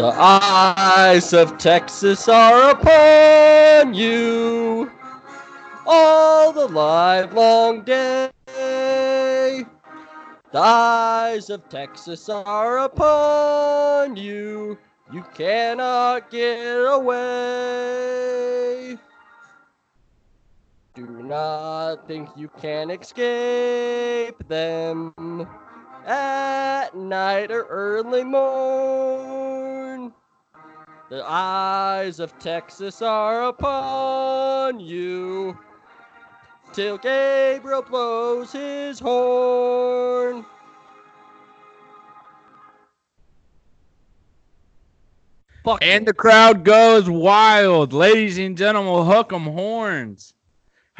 The eyes of Texas are upon you all the live long day. The eyes of Texas are upon you. You cannot get away. Do not think you can escape them at night or early morn. The eyes of Texas are upon you till Gabriel blows his horn. Fuck and the crowd goes wild. Ladies and gentlemen, hook 'em horns.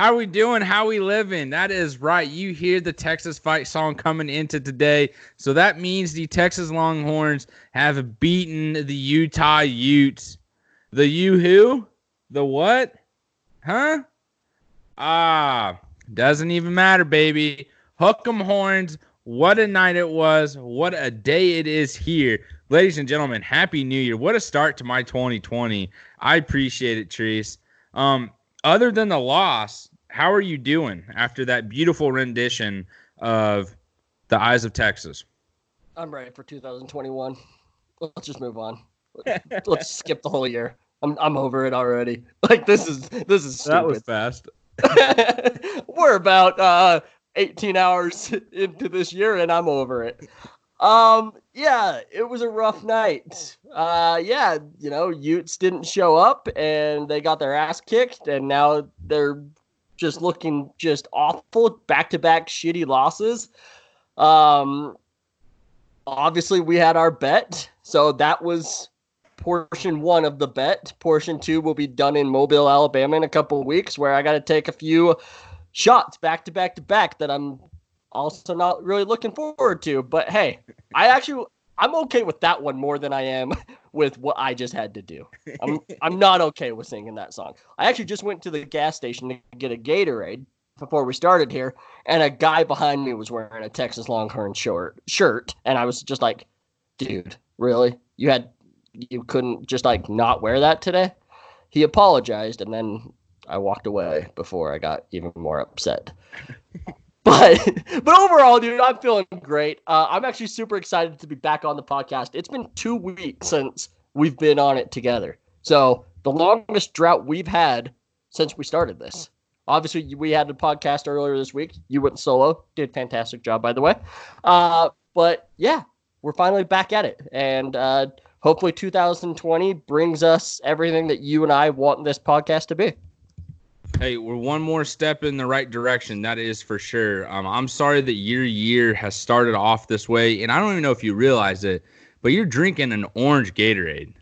How we doing? How we living? That is right. You hear the Texas fight song coming into today. So that means the Texas Longhorns have beaten the Utah Utes. The you who? The what? Huh? Ah, doesn't even matter, baby. Hook 'em horns. What a night it was. What a day it is here. Ladies and gentlemen, happy new year. What a start to my 2020. I appreciate it, Treese. Um, other than the loss, how are you doing after that beautiful rendition of The Eyes of Texas? I'm ready for 2021. Let's just move on. Let's skip the whole year. I'm I'm over it already. Like this is this is stupid. That was fast. We're about uh 18 hours into this year and I'm over it. Um yeah, it was a rough night. Uh yeah, you know, Utes didn't show up and they got their ass kicked and now they're just looking just awful, back to back shitty losses. Um, obviously, we had our bet, so that was portion one of the bet. Portion two will be done in Mobile, Alabama in a couple weeks, where I got to take a few shots back to back to back that I'm also not really looking forward to. But hey, I actually I'm okay with that one more than I am with what I just had to do. I'm I'm not okay with singing that song. I actually just went to the gas station to get a Gatorade before we started here, and a guy behind me was wearing a Texas Longhorn short shirt, and I was just like, "Dude, really? You had you couldn't just like not wear that today?" He apologized, and then I walked away before I got even more upset. But but overall, dude, I'm feeling great. Uh, I'm actually super excited to be back on the podcast. It's been two weeks since we've been on it together. So the longest drought we've had since we started this. Obviously, we had a podcast earlier this week. You went solo, did fantastic job, by the way. Uh, but yeah, we're finally back at it, and uh, hopefully, 2020 brings us everything that you and I want this podcast to be. Hey, we're one more step in the right direction. That is for sure. Um, I'm sorry that your year has started off this way, and I don't even know if you realize it, but you're drinking an orange Gatorade.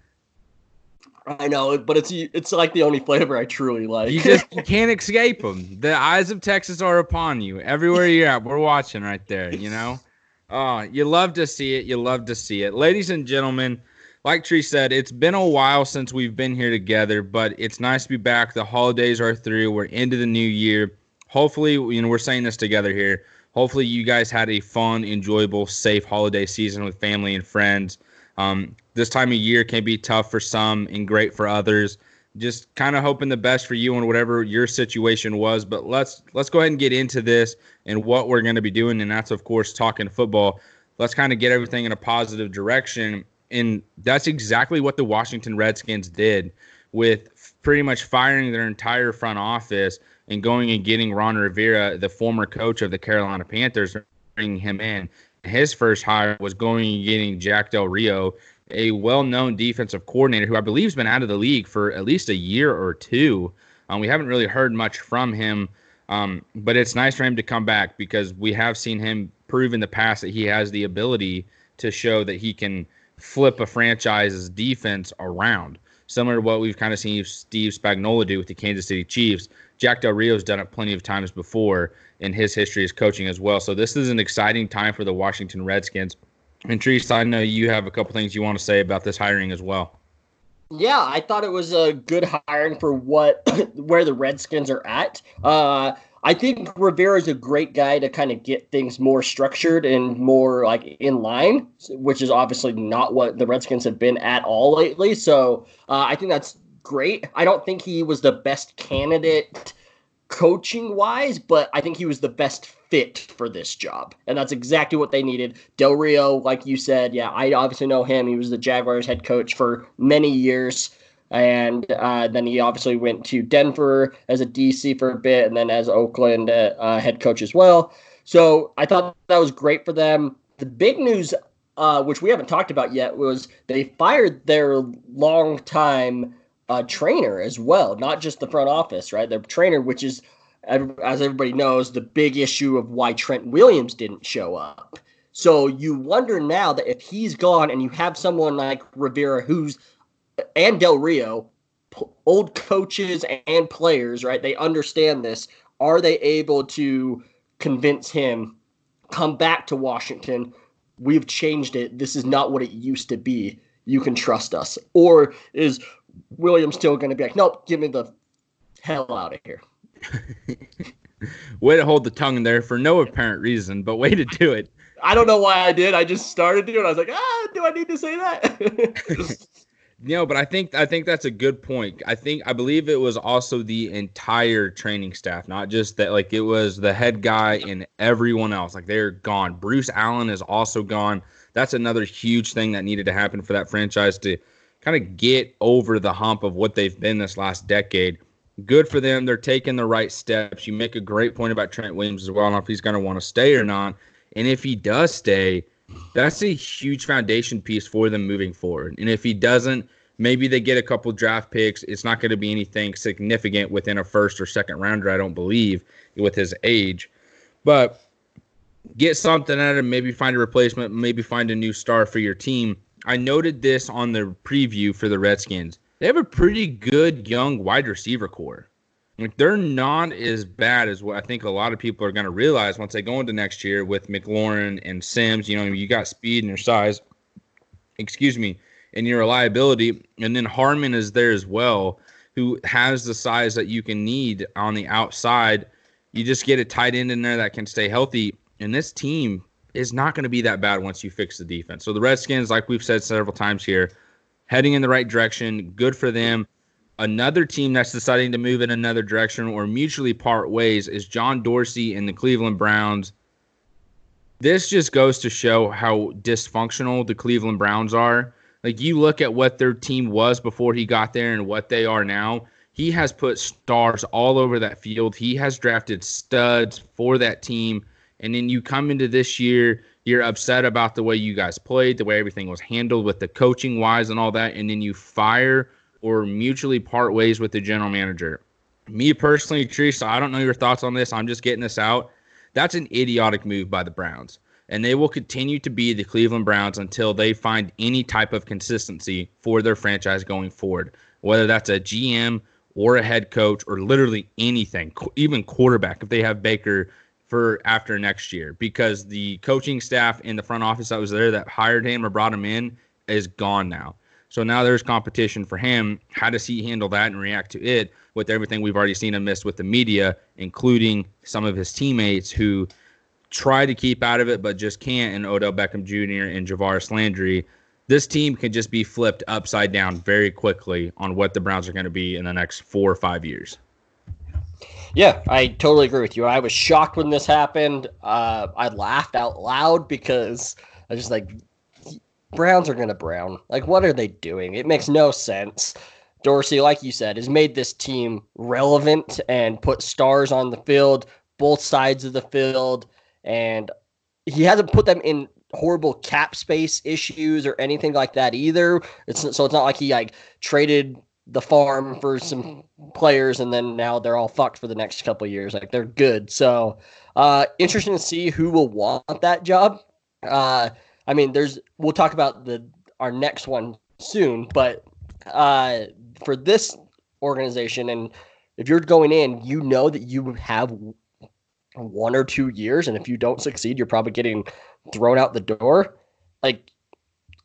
I know, but it's it's like the only flavor I truly like. You just you can't escape them. The eyes of Texas are upon you. Everywhere you're at, we're watching right there. You know, oh, you love to see it. You love to see it, ladies and gentlemen like Tree said, it's been a while since we've been here together, but it's nice to be back. The holidays are through. We're into the new year. Hopefully, you know, we're saying this together here. Hopefully, you guys had a fun, enjoyable, safe holiday season with family and friends. Um, this time of year can be tough for some and great for others. Just kind of hoping the best for you and whatever your situation was. But let's let's go ahead and get into this and what we're going to be doing, and that's of course talking football. Let's kind of get everything in a positive direction and that's exactly what the Washington Redskins did with pretty much firing their entire front office and going and getting Ron Rivera, the former coach of the Carolina Panthers, bringing him in. His first hire was going and getting Jack Del Rio, a well-known defensive coordinator who I believe has been out of the league for at least a year or two. Um, we haven't really heard much from him, um, but it's nice for him to come back because we have seen him prove in the past that he has the ability to show that he can – flip a franchise's defense around, similar to what we've kind of seen Steve Spagnuolo do with the Kansas City Chiefs. Jack Del Rio's done it plenty of times before in his history as coaching as well. So this is an exciting time for the Washington Redskins. And Treese, I know you have a couple things you want to say about this hiring as well. Yeah, I thought it was a good hiring for what where the Redskins are at. Uh, I think Rivera is a great guy to kind of get things more structured and more like in line, which is obviously not what the Redskins have been at all lately. So uh, I think that's great. I don't think he was the best candidate coaching wise, but I think he was the best fit for this job. And that's exactly what they needed. Del Rio, like you said, yeah, I obviously know him. He was the Jaguars head coach for many years. And uh, then he obviously went to Denver as a DC for a bit and then as Oakland uh, uh, head coach as well. So I thought that was great for them. The big news, uh, which we haven't talked about yet, was they fired their longtime uh, trainer as well, not just the front office, right? Their trainer, which is, as everybody knows, the big issue of why Trent Williams didn't show up. So you wonder now that if he's gone and you have someone like Rivera, who's and Del Rio, old coaches and players, right? They understand this. Are they able to convince him come back to Washington? We've changed it. This is not what it used to be. You can trust us. Or is Williams still going to be like, nope, give me the hell out of here? way to hold the tongue there for no apparent reason, but way to do it. I don't know why I did. I just started to, and I was like, ah, do I need to say that? Know, but I think I think that's a good point. I think I believe it was also the entire training staff, not just that. Like it was the head guy and everyone else. Like they're gone. Bruce Allen is also gone. That's another huge thing that needed to happen for that franchise to kind of get over the hump of what they've been this last decade. Good for them. They're taking the right steps. You make a great point about Trent Williams as well. I don't know if he's going to want to stay or not. And if he does stay, that's a huge foundation piece for them moving forward. And if he doesn't, maybe they get a couple draft picks. It's not going to be anything significant within a first or second rounder, I don't believe, with his age. But get something out of him, maybe find a replacement, maybe find a new star for your team. I noted this on the preview for the Redskins. They have a pretty good young wide receiver corps. Like they're not as bad as what I think a lot of people are going to realize once they go into next year with McLaurin and Sims. You know, you got speed and your size. Excuse me, and your reliability, and then Harmon is there as well, who has the size that you can need on the outside. You just get a tight end in there that can stay healthy, and this team is not going to be that bad once you fix the defense. So the Redskins, like we've said several times here, heading in the right direction. Good for them another team that's deciding to move in another direction or mutually part ways is John Dorsey and the Cleveland Browns. This just goes to show how dysfunctional the Cleveland Browns are. Like you look at what their team was before he got there and what they are now. He has put stars all over that field. He has drafted studs for that team. And then you come into this year, you're upset about the way you guys played, the way everything was handled with the coaching wise and all that. And then you fire or mutually part ways with the general manager. Me personally, Teresa, I don't know your thoughts on this. I'm just getting this out. That's an idiotic move by the Browns. And they will continue to be the Cleveland Browns until they find any type of consistency for their franchise going forward, whether that's a GM or a head coach or literally anything, even quarterback if they have Baker for after next year, because the coaching staff in the front office that was there that hired him or brought him in is gone now. So now there's competition for him. How does he handle that and react to it with everything we've already seen him miss with the media, including some of his teammates who try to keep out of it but just can't, and Odell Beckham Jr. and Jarvis Landry. This team can just be flipped upside down very quickly on what the Browns are going to be in the next four or five years. Yeah, I totally agree with you. I was shocked when this happened. Uh, I laughed out loud because I was just like, Browns are going to brown. Like, what are they doing? It makes no sense. Dorsey, like you said, has made this team relevant and put stars on the field, both sides of the field. And he hasn't put them in horrible cap space issues or anything like that either. It's so it's not like he like traded the farm for some players and then now they're all fucked for the next couple years. Like they're good. So uh interesting to see who will want that job. Uh I mean, there's we'll talk about the our next one soon, but uh, for this organization, and if you're going in, you know that you have one or two years, and if you don't succeed, you're probably getting thrown out the door. Like,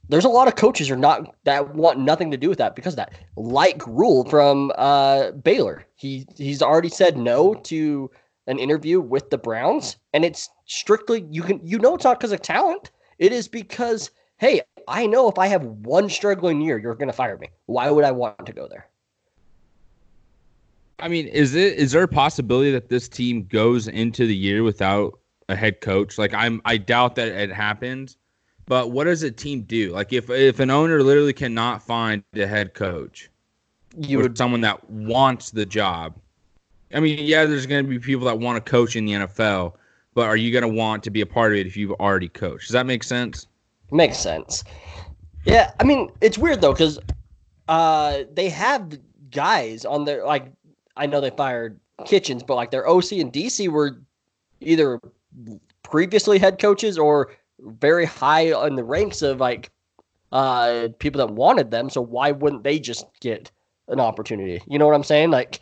there's a lot of coaches are not that want nothing to do with that because that. Like Rhule from uh, Baylor, he he's already said no to an interview with the Browns, and it's strictly you can you know it's not because of talent. It is because hey, I know if I have one struggling year, you're going to fire me. Why would I want to go there? I mean, is it is there a possibility that this team goes into the year without a head coach? Like I'm I doubt that it happens. But what does a team do? Like if if an owner literally cannot find a head coach, you would someone that wants the job. I mean, yeah, there's going to be people that want to coach in the NFL, but are you going to want to be a part of it if you've already coached? Does that make sense? Makes sense. Yeah, I mean, it's weird though because uh, they have guys on their like. I know they fired Kitchens, but like their OC and DC were either previously head coaches or very high in the ranks of like uh, people that wanted them. So why wouldn't they just get an opportunity? You know what I'm saying? Like,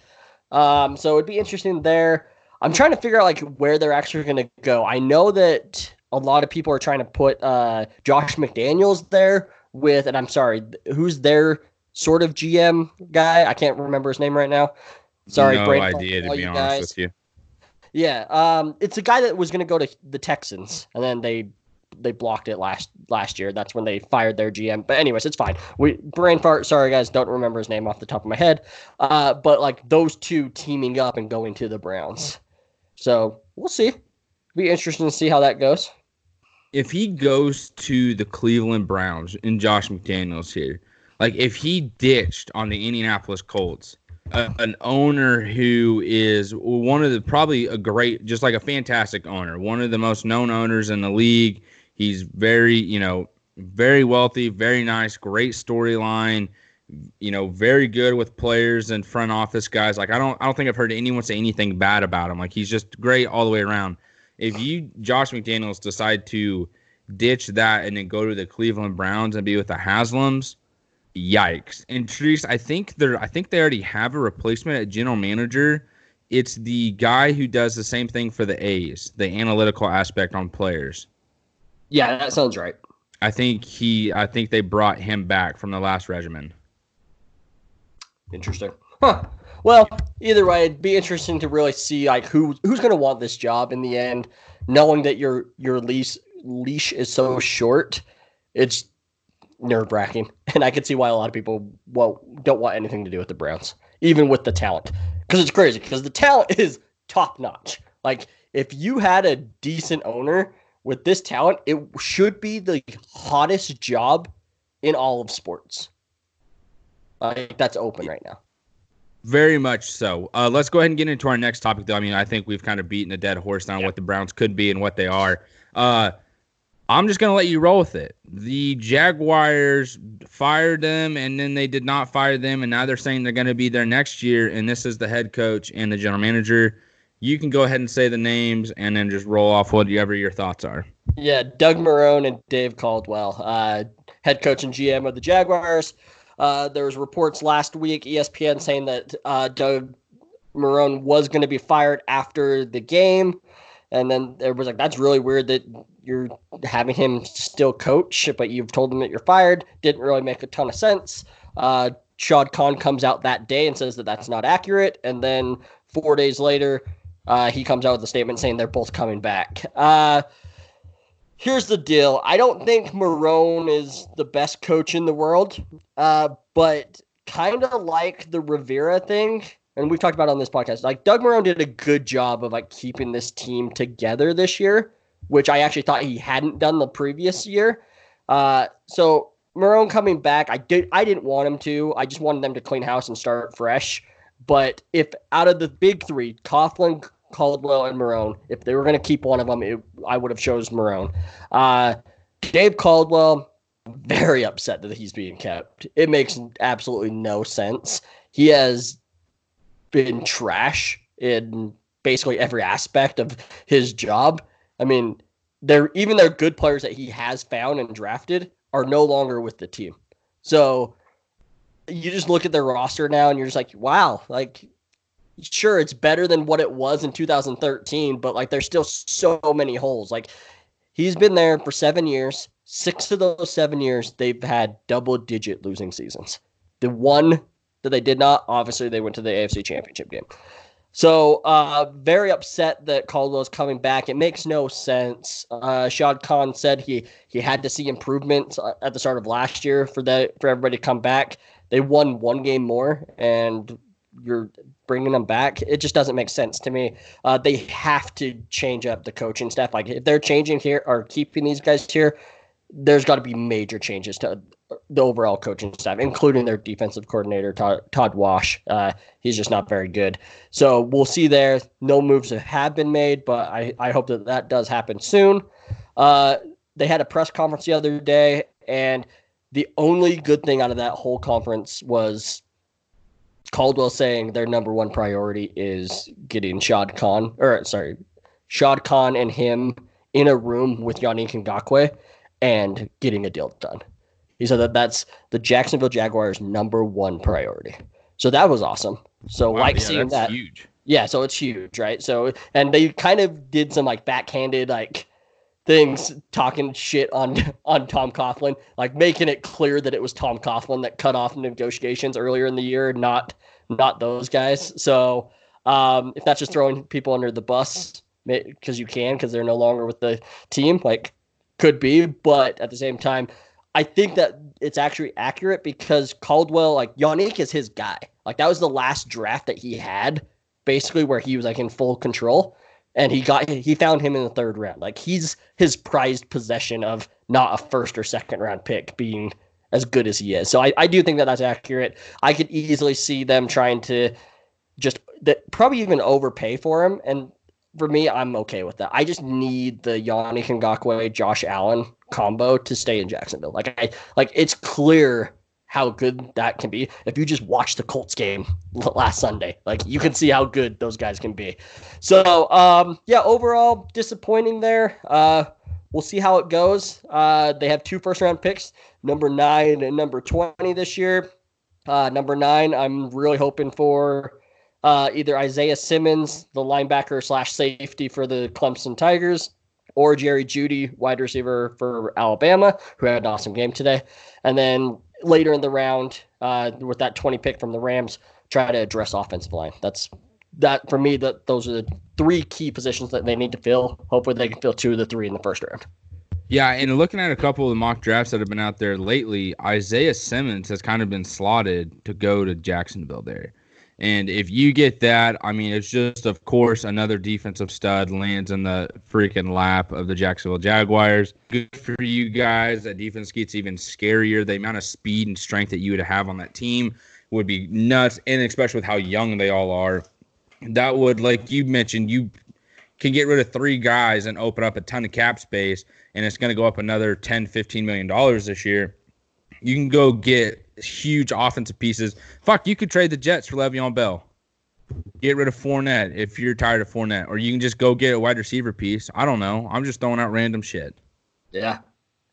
um, so it'd be interesting there. I'm trying to figure out like where they're actually going to go. I know that a lot of people are trying to put uh, Josh McDaniels there with, and I'm sorry, who's their sort of GM guy? I can't remember his name right now. Sorry, no brain idea to be honest guys. with you. Yeah, um, it's a guy that was going to go to the Texans, and then they they blocked it last last year. That's when they fired their GM. But anyways, it's fine. We brain fart. Sorry guys, don't remember his name off the top of my head. Uh, but like those two teaming up and going to the Browns. So we'll see. Be interesting to see how that goes. If he goes to the Cleveland Browns and Josh McDaniels here, like if he ditched on the Indianapolis Colts, uh, an owner who is one of the probably a great, just like a fantastic owner, one of the most known owners in the league He's very, you know, very wealthy, very nice, great storyline. You know, very good with players and front office guys. Like I don't, I don't think I've heard anyone say anything bad about him. Like he's just great all the way around. If you, Josh McDaniels, decide to ditch that and then go to the Cleveland Browns and be with the Haslams, yikes. And Treese, I think they're, I think they already have a replacement at general manager. It's the guy who does the same thing for the A's, the analytical aspect on players. Yeah, that sounds right. I think he. I think they brought him back from the last regimen. Interesting. Huh. Well, either way, it'd be interesting to really see like who who's going to want this job in the end, knowing that your your leash leash is so short. It's nerve wracking, and I can see why a lot of people well don't want anything to do with the Browns, even with the talent, because it's crazy. Because the talent is top notch. Like if you had a decent owner with this talent, it should be the hottest job in all of sports. Like that's open right now. Very much so. Uh, let's go ahead and get into our next topic, though. I mean, I think we've kind of beaten a dead horse on what the Browns could be and what they are. Uh, I'm just going to let you roll with it. The Jaguars fired them, and then they did not fire them, and now they're saying they're going to be there next year, and this is the head coach and the general manager you can go ahead and say the names and then just roll off whatever your thoughts are. Yeah, Doug Marrone and Dave Caldwell, uh, head coach and GM of the Jaguars. Uh, there was reports last week, ESPN saying that uh, Doug Marrone was going to be fired after the game, and then there was like, "That's really weird that you're having him still coach, but you've told him that you're fired." Didn't really make a ton of sense. Uh, Shad Khan comes out that day and says that that's not accurate, and then four days later, uh, he comes out with a statement saying they're both coming back. Uh, here's the deal I don't think Marrone is the best coach in the world, uh, but kind of like the Rivera thing. And we've talked about on this podcast, like Doug Marrone did a good job of like keeping this team together this year, which I actually thought he hadn't done the previous year. Uh, so Marrone coming back, I did I didn't want him to. I just wanted them to clean house and start fresh. But if out of the big three, Coughlin, Caldwell, and Marrone. if they were going to keep one of them, it, I would have chose Marrone. Uh, Dave Caldwell, very upset that he's being kept. It makes absolutely no sense. He has been trash in basically every aspect of his job. I mean, they're even their good players that he has found and drafted are no longer with the team. So you just look at their roster now and you're just like, wow, like sure it's better than what it was in 2013, but like there's still so many holes. Like he's been there for 7 years. 6 of those 7 years they've had double digit losing seasons. The one that they did not, obviously they went to the AFC Championship game. So uh, very upset that Caldwell's coming back. It makes no sense. Uh, Shad Khan said he he had to see improvements uh, at the start of last year for that for everybody to come back. They won one game more, and you're bringing them back. It just doesn't make sense to me. Uh, they have to change up the coaching staff. Like if they're changing here or keeping these guys here, there's got to be major changes to the overall coaching staff, including their defensive coordinator Todd, Todd Wash. Uh, he's just not very good. So we'll see there. No moves have been made, but I, I hope that that does happen soon. Uh, they had a press conference the other day, and the only good thing out of that whole conference was Caldwell saying their number one priority is getting Shad Khan, or sorry, Shad Khan and him in a room with Yannick Ngakoue and getting a deal done. He said that that's the Jacksonville Jaguars' number one priority. So that was awesome. So wow, like yeah, seeing that, huge. Yeah, so it's huge, right? So and they kind of did some like backhanded like things talking shit on on Tom Coughlin, like making it clear that it was Tom Coughlin that cut off negotiations earlier in the year, not not those guys. So um, if that's just throwing people under the bus because you can because they're no longer with the team, like could be, but at the same time, I think that it's actually accurate because Caldwell, like Yannick, is his guy. Like that was the last draft that he had, basically where he was like in full control, and he got he found him in the third round. Like he's his prized possession of not a first or second round pick being as good as he is. So I, I do think that that's accurate. I could easily see them trying to just that probably even overpay for him, and for me, I'm okay with that. I just need the Yannick Ngakoue, Josh Allen combo to stay in Jacksonville. Like I like it's clear how good that can be. If you just watch the Colts game last Sunday, like you can see how good those guys can be. So um yeah, overall disappointing there. Uh we'll see how it goes. Uh they have two first round picks, number 9 and number 20 this year. Uh number 9, I'm really hoping for uh, either Isaiah Simmons, the linebacker slash safety for the Clemson Tigers, or Jerry Jeudy, wide receiver for Alabama, who had an awesome game today. And then later in the round, uh, with that 20 pick from the Rams, try to address offensive line. That's that for me. That those are the three key positions that they need to fill. Hopefully, they can fill two of the three in the first round. Yeah, and looking at a couple of the mock drafts that have been out there lately, Isaiah Simmons has kind of been slotted to go to Jacksonville there. And if you get that, I mean, it's just, of course, another defensive stud lands in the freaking lap of the Jacksonville Jaguars. Good for you guys. That defense gets even scarier. The amount of speed and strength that you would have on that team would be nuts, and especially with how young they all are. That would, like you mentioned, you can get rid of three guys and open up a ton of cap space, and it's going to go up another 10, 15 million dollars this year. You can go get huge offensive pieces. Fuck, you could trade the Jets for Le'Veon Bell. Get rid of Fournette if you're tired of Fournette, or you can just go get a wide receiver piece. I don't know. I'm just throwing out random shit. Yeah,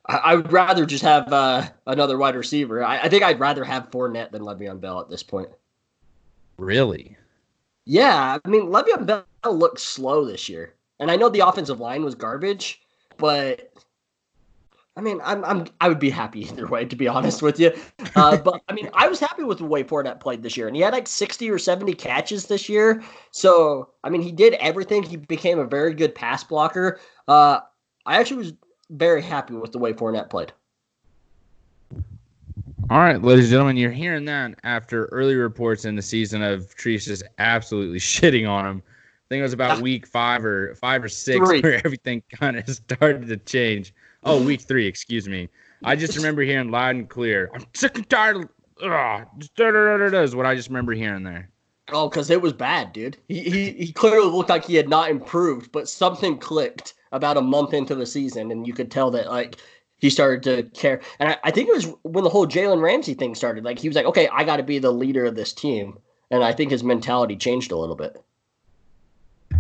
I, would rather just have uh, another wide receiver. I, I think I'd rather have Fournette than Le'Veon Bell at this point. Really? Yeah, I mean Le'Veon Bell looked slow this year, and I know the offensive line was garbage, but I mean, I'm, I'm I would be happy either way, to be honest with you. Uh, but I mean, I was happy with the way Fournette played this year, and he had like 60 or 70 catches this year. So I mean, he did everything. He became a very good pass blocker. Uh, I actually was very happy with the way Fournette played. All right, ladies and gentlemen, you're hearing that after early reports in the season of Treese just absolutely shitting on him. I think it was about week five or five or six Three. where everything kind of started to change. Oh, week three, excuse me. I just remember hearing loud and clear. I'm sick and tired of ugh, is what I just remember hearing there. Oh, because it was bad, dude. He, he he clearly looked like he had not improved, but something clicked about a month into the season, and you could tell that like he started to care. And I, I think it was when the whole Jalen Ramsey thing started. Like he was like, okay, I got to be the leader of this team, and I think his mentality changed a little bit.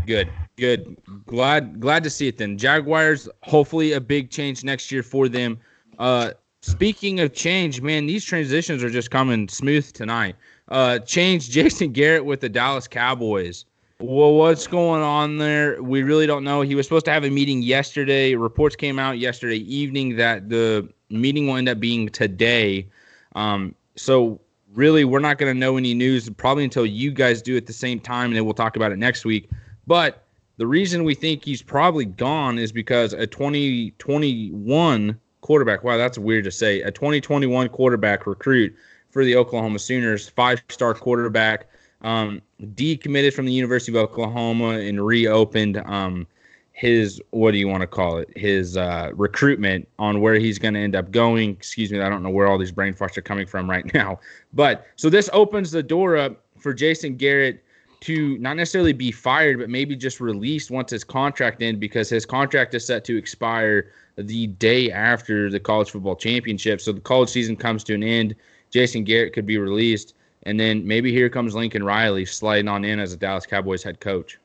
Good, good. Glad, glad to see it. Then Jaguars. Hopefully, a big change next year for them. Uh, speaking of change, man, these transitions are just coming smooth tonight. Uh, change Jason Garrett with the Dallas Cowboys. Well, what's going on there? We really don't know. He was supposed to have a meeting yesterday. Reports came out yesterday evening that the meeting will end up being today. Um, so really, we're not going to know any news probably until you guys do at the same time, and then we'll talk about it next week. But the reason we think he's probably gone is because a 2021 quarterback, wow, that's weird to say, a 2021 quarterback recruit for the Oklahoma Sooners, five star quarterback, um, decommitted from the University of Oklahoma and reopened um, his, what do you want to call it, his uh, recruitment on where he's going to end up going. Excuse me, I don't know where all these brain farts are coming from right now. But so this opens the door up for Jason Garrett to not necessarily be fired, but maybe just released once his contract ends because his contract is set to expire the day after the college football championship. So the college season comes to an end. Jason Garrett could be released. And then maybe here comes Lincoln Riley sliding on in as a Dallas Cowboys head coach.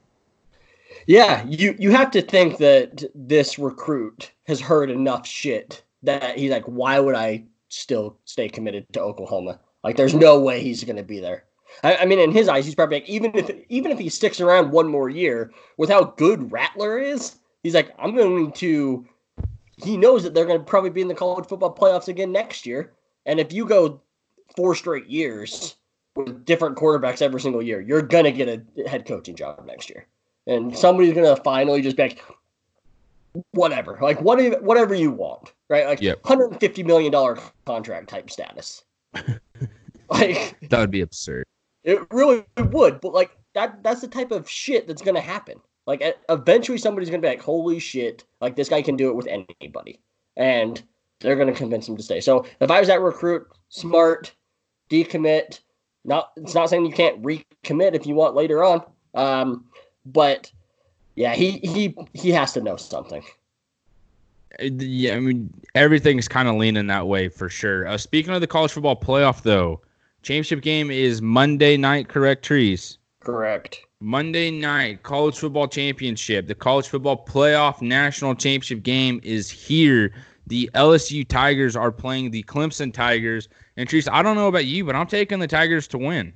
Yeah, you you have to think that this recruit has heard enough shit that he's like, why would I still stay committed to Oklahoma? Like, there's no way he's going to be there. I, I, mean, in his eyes, he's probably like, even if even if he sticks around one more year, with how good Rattler is, he's like, I'm going to. He knows that they're going to probably be in the college football playoffs again next year, and if you go four straight years with different quarterbacks every single year, you're going to get a head coaching job next year, and somebody's going to finally just be like, whatever, like whatever, whatever you want, right? Like yep. 150 million dollar contract type status. like that would be absurd. It really would, but like that that's the type of shit that's gonna happen. Like eventually somebody's gonna be like, holy shit, like this guy can do it with anybody. And they're gonna convince him to stay. So if I was that recruit, smart, decommit, not it's not saying you can't recommit if you want later on. Um, but yeah, he he he has to know something. Uh, yeah, I mean everything's kind of leaning that way for sure. Uh, speaking of the college football playoff, though, Championship game is Monday night, correct, Trees? Correct. Monday night, college football championship. The college football playoff national championship game is here. The LSU Tigers are playing the Clemson Tigers. And Trees, I don't know about you, but I'm taking the Tigers to win.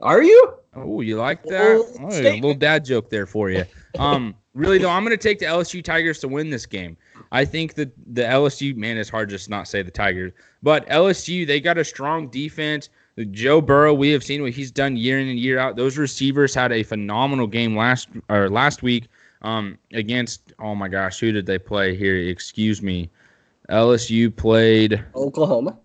Are you? Oh, you like that? Oh, a little dad joke there for you. Um, really though, I'm going to take the LSU Tigers to win this game. I think that the LSU man, it's hard just not say the Tigers, but LSU they got a strong defense. Joe Burrow, we have seen what he's done year in and year out. Those receivers had a phenomenal game last or last week um, against. Oh my gosh, who did they play here? Excuse me. LSU played Oklahoma.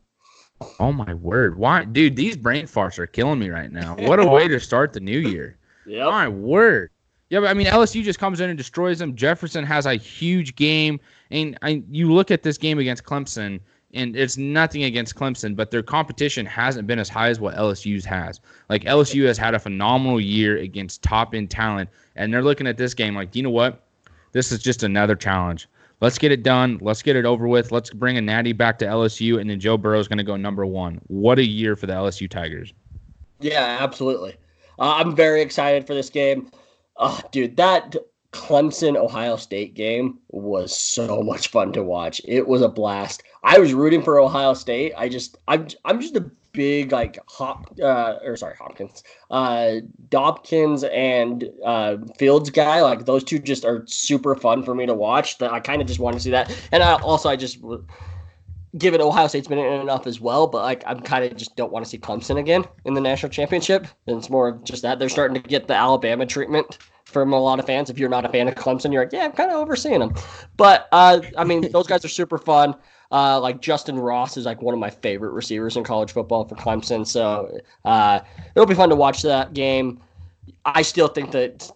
Oh my word! Why, dude? These brain farts are killing me right now. What a way to start the new year. Yeah. My word. Yeah, but I mean, LSU just comes in and destroys them. Jefferson has a huge game, and I, you look at this game against Clemson and it's nothing against Clemson, but their competition hasn't been as high as what LSU's has. Like LSU has had a phenomenal year against top end talent, and they're looking at this game like, do you know what? This is just another challenge. Let's get it done. Let's get it over with. Let's bring a natty back to LSU, and then Joe Burrow is going to go number one. What a year for the LSU Tigers! Yeah, absolutely. Uh, I'm very excited for this game. Uh, dude, that Clemson Ohio State game was so much fun to watch. It was a blast. I was rooting for Ohio State. I just I'm I'm just a big like Hop uh, or sorry Hopkins, uh, Dobbins and uh, Fields guy. Like those two just are super fun for me to watch. That I kind of just want to see that. And I also I just given Ohio State's been in enough as well, but like I'm kind of just don't want to see Clemson again in the national championship. And it's more just that they're starting to get the Alabama treatment from a lot of fans. If you're not a fan of Clemson, you're like, yeah, I'm kind of overseeing them. But uh, I mean, those guys are super fun. Uh, like Justin Ross is like one of my favorite receivers in college football for Clemson. So uh, it'll be fun to watch that game. I still think that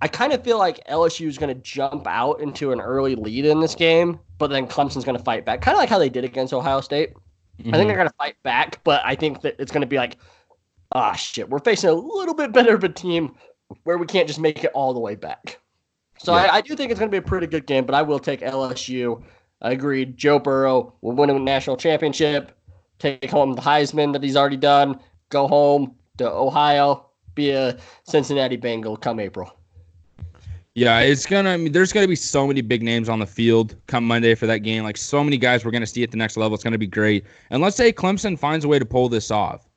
I kind of feel like LSU is going to jump out into an early lead in this game, but then Clemson's going to fight back, kind of like how they did against Ohio State. Mm-hmm. I think they're mm-hmm. going to fight back, but I think that it's going to be like, ah, oh, shit, we're facing a little bit better of a team where we can't just make it all the way back. So yeah. I, I, do think it's going to be a pretty good game, but I will take LSU. I agreed. Joe Burrow will win a national championship, take home the Heisman that he's already done, go home to Ohio, be a Cincinnati Bengal come April. Yeah, it's gonna. I mean, there's gonna be so many big names on the field come Monday for that game. Like so many guys we're gonna see at the next level. It's gonna be great. And let's say Clemson finds a way to pull this off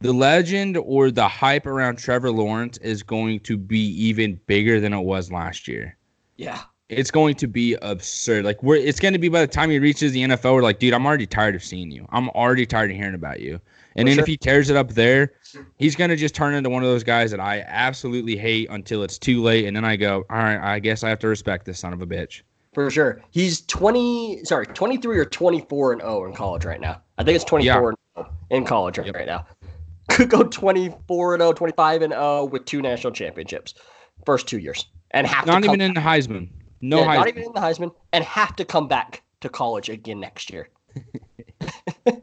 the legend or the hype around Trevor Lawrence is going to be even bigger than it was last year. Yeah. It's going to be absurd. Like we're it's going to be by the time he reaches the NFL, we're like, dude, I'm already tired of seeing you. I'm already tired of hearing about you. And For then sure. if he tears it up there, he's gonna just turn into one of those guys that I absolutely hate until it's too late, and then I go, all right, I guess I have to respect this son of a bitch. For sure. He's 20, sorry, 23 or 24 and 0 in college right now. I think it's 24 Yeah. and 0 in college right, Yep. right now. Could go 24 and 0, 25 and 0 with two national championships. First two years. And have Not to come, even in the Heisman. No yeah, Heisman. not even in the Heisman and have to come back to college again next year.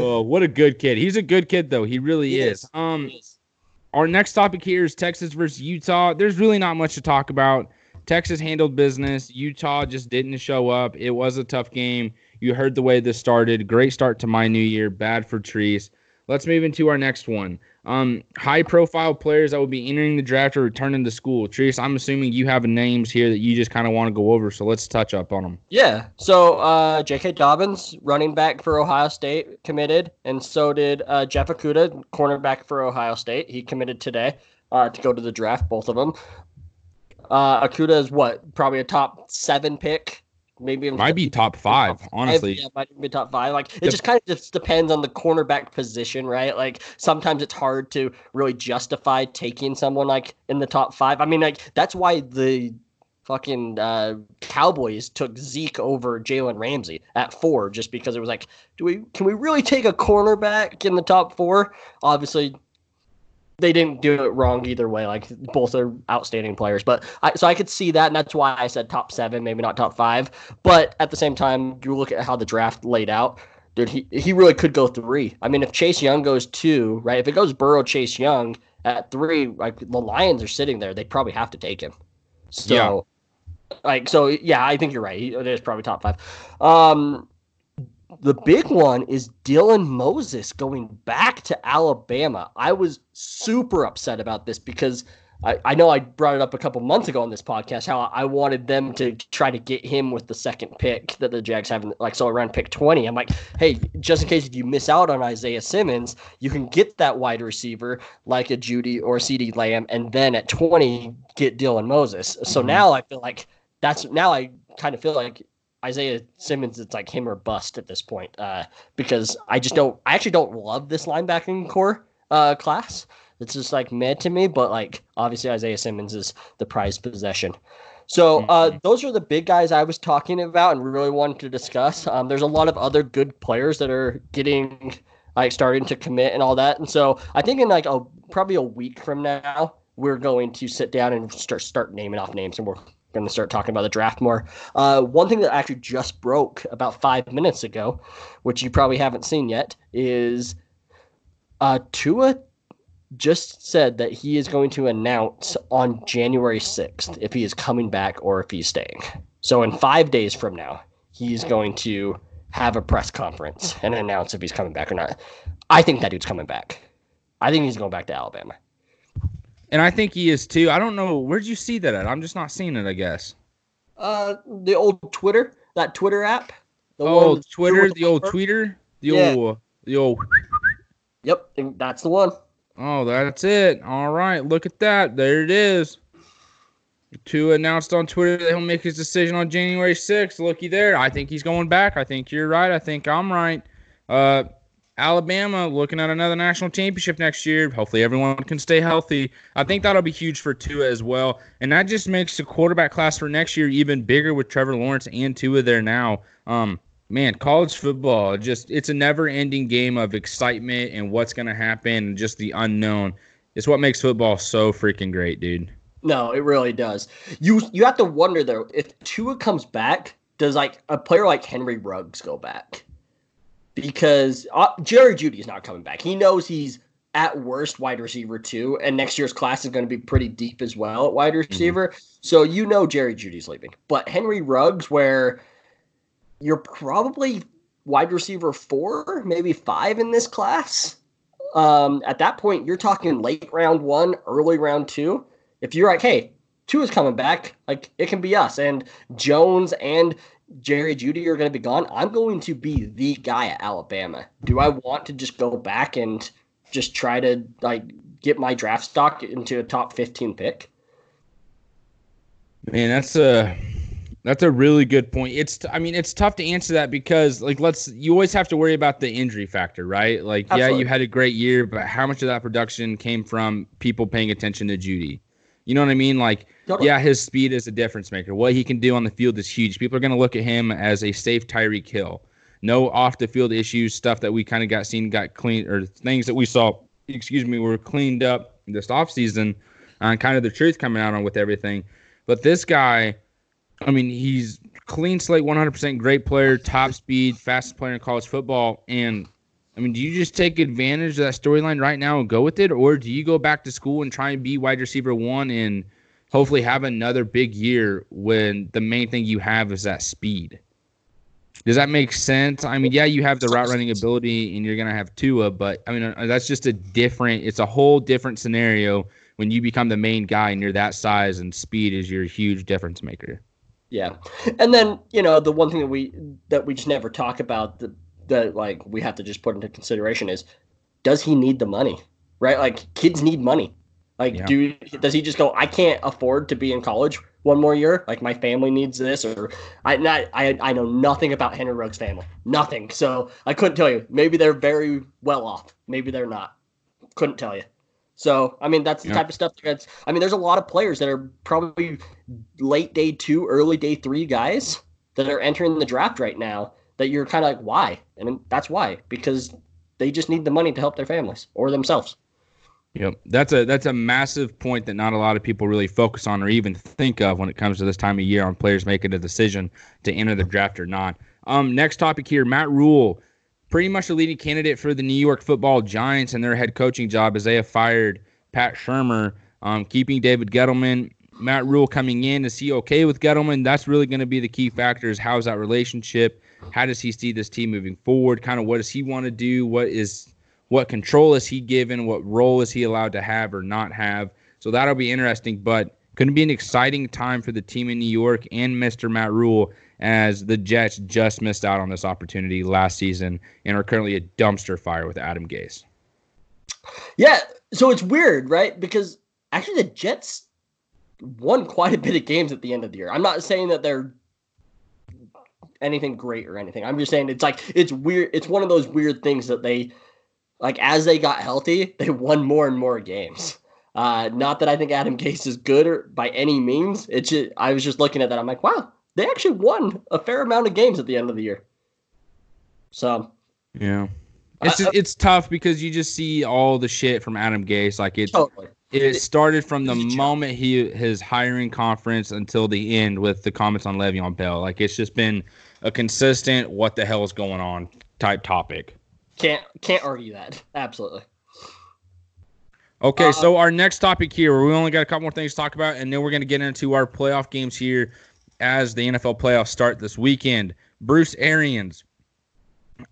Oh, what a good kid. He's a good kid though. He really He is. is. Um our next topic here is Texas versus Utah. There's really not much to talk about. Texas handled business. Utah just didn't show up. It was a tough game. You heard the way this started. Great start to my new year. Bad for Trees. Let's move into our next one. Um, high profile players that will be entering the draft or returning to school. Trees, I'm assuming you have names here that you just kind of want to go over. So let's touch up on them. Yeah. So uh, J.K. Dobbins, running back for Ohio State, committed, and so did uh, Jeff Okudah, cornerback for Ohio State. He committed today uh, to go to the draft. Both of them. Uh, Okudah is what? Probably a top seven pick. Maybe Might be top five, honestly. Yeah, might be top five. Like it The- just kind of just depends on the cornerback position, right? Like sometimes it's hard to really justify taking someone like in the top five. I mean, like that's why the fucking uh, Cowboys took Zeke over Jalen Ramsey at four, just because it was like, do we can we really take a cornerback in the top four? Obviously, they didn't do it wrong either way. Like both are outstanding players, but I, so I could see that, and that's why I said top seven, maybe not top five. But at the same time, you look at how the draft laid out. Dude, he, he really could go three. I mean, if Chase Young goes two, right? If it goes Burrow, Chase Young at three, like the Lions are sitting there, they probably have to take him. So, Yeah. like, so yeah, I think you're right. He, it is probably top five. Um, the big one is Dylan Moses going back to Alabama. I was super upset about this because I, I know I brought it up a couple months ago on this podcast how I wanted them to try to get him with the second pick that the Jags have, like so around pick 20. I'm like, hey, just in case if you miss out on Isaiah Simmons, you can get that wide receiver like a Jeudy or CeeDee Lamb, and then at 20 get Dylan Moses. So Mhm. now I feel like that's now I kind of feel like Isaiah Simmons, it's like him or bust at this point, uh, because I just don't, I actually don't love this linebacking corps uh, class. It's just like meh to me, but like obviously Isaiah Simmons is the prized possession. So uh, those are the big guys I was talking about and really wanted to discuss. Um, there's a lot of other good players that are getting like starting to commit and all that, and so I think in like a probably a week from now we're going to sit down and start start naming off names and we're going to start talking about the draft more. Uh, one thing that actually just broke about five minutes ago, which you probably haven't seen yet, is uh, Tua just said that he is going to announce on January 6th if he is coming back or if he's staying. So in five days from now, he's going to have a press conference and announce if he's coming back or not. I think that dude's coming back. I think he's going back to Alabama. And I think he is too. I don't know. Where'd you see that at? I'm just not seeing it, I guess. Uh, the old Twitter, that Twitter app. The Oh, that's Twitter, the old tweeter, the Yeah. old, the old. Yep, that's the one. Oh, that's it. All right, look at that. There it is. Tua announced on Twitter that he'll make his decision on January 6th. Looky there. I think he's going back. I think you're right. I think I'm right. Uh, Alabama looking at another national championship next year. Hopefully, everyone can stay healthy. I think that'll be huge for Tua as well. And that just makes the quarterback class for next year even bigger with Trevor Lawrence and Tua there now. Um, man, college football just it's a never-ending game of excitement and what's going to happen and just the unknown. It's what makes football so freaking great, dude. No, it really does. You you have to wonder though if Tua comes back, does like a player like Henry Ruggs go back? Because uh, Jerry is not coming back. He knows he's at worst wide receiver two, and next year's class is going to be pretty deep as well at wide receiver. So you know Jerry Jeudy's leaving. But Henry Ruggs, where you're probably wide receiver four, maybe five in this class. Um, at that point, you're talking late round one, early round Tua if you're like, hey, two is coming back, like it can be us, and Jones and Jerry Jeudy are going to be gone. I'm going to be the guy at Alabama. Do I want to just go back and just try to like get my draft stock into a top 15 pick? Man, that's a That's a really good point. It's I mean it's tough to answer that because like let's you always have to worry about the injury factor, right? Like Absolutely. yeah, you had a great year, but how much of that production came from people paying attention to Jeudy? You know what I mean? Like totally. yeah, his speed is a difference maker. What he can do on the field is huge. People are going to look at him as a safe Tyreek Hill. No off the field issues, stuff that we kind of got seen got clean or things that we saw, excuse me, were cleaned up this offseason and kind of the truth coming out on with everything. But this guy I mean, he's clean slate, 100% great player, top speed, fastest player in college football. And I mean, do you just take advantage of that storyline right now and go with it, or do you go back to school and try and be wide receiver one and hopefully have another big year when the main thing you have is that speed? Does that make sense? I mean, yeah, you have the route running ability and you're gonna have Tua, but I mean, uh, that's just a different. It's a whole different scenario when you become the main guy and you're that size and speed is your huge difference maker. Yeah, and then you know the one thing that we that we just never talk about that that like we have to just put into consideration is does he need the money? Right, like kids need money. Like, yeah. do does he just go? I can't afford to be in college one more year. Like my family needs this, or I not I I know nothing about Henry Ruggs' family, nothing. So I couldn't tell you. Maybe they're very well off. Maybe they're not. Couldn't tell you. So, I mean, that's the yeah. type of stuff that's, I mean, there's a lot of players that are probably late day two, early day three guys that are entering the draft right now that you're kind of like, why? And that's why, because they just need the money to help their families or themselves. Yep, that's a that's a massive point that not a lot of people really focus on or even think of when it comes to this time of year on players making a decision to enter the draft or not. Um, next topic here, Matt Rhule, pretty much the leading candidate for the New York Football Giants and their head coaching job as they have fired Pat Shurmur, um, keeping David Gettleman. Matt Rhule coming in is he okay with Gettleman? That's really going to be the key factors. How's that relationship? Uh-huh. How does he see this team moving forward? Kind of what does he want to do? What is what control is he given? What role is he allowed to have or not have? So that'll be interesting. But going to be an exciting time for the team in New York and Mr. Matt Rhule as the Jets just missed out on this opportunity last season and are currently a dumpster fire with Adam Gase. Yeah, so it's weird, right? Because actually the Jets won quite a bit of games at the end of the year. I'm not saying that they're anything great or anything. I'm just saying it's like it's weird. It's one of those weird things that they like as they got healthy, they won more and more games. Uh, not that I think Adam Gase is good or by any means. It's just I was just looking at that. I'm like, wow, they actually won a fair amount of games at the end of the year. So yeah, it's uh, it's tough because you just see all the shit from Adam Gase. Like it's totally. it started from the moment he his hiring conference until the end with the comments on Le'Veon Bell. Like it's just been a consistent what the hell is going on type topic. Can't can't argue that. Absolutely. Okay, uh, so our next topic here, we only got a couple more things to talk about, and then we're going to get into our playoff games here as the NFL playoffs start this weekend. Bruce Arians.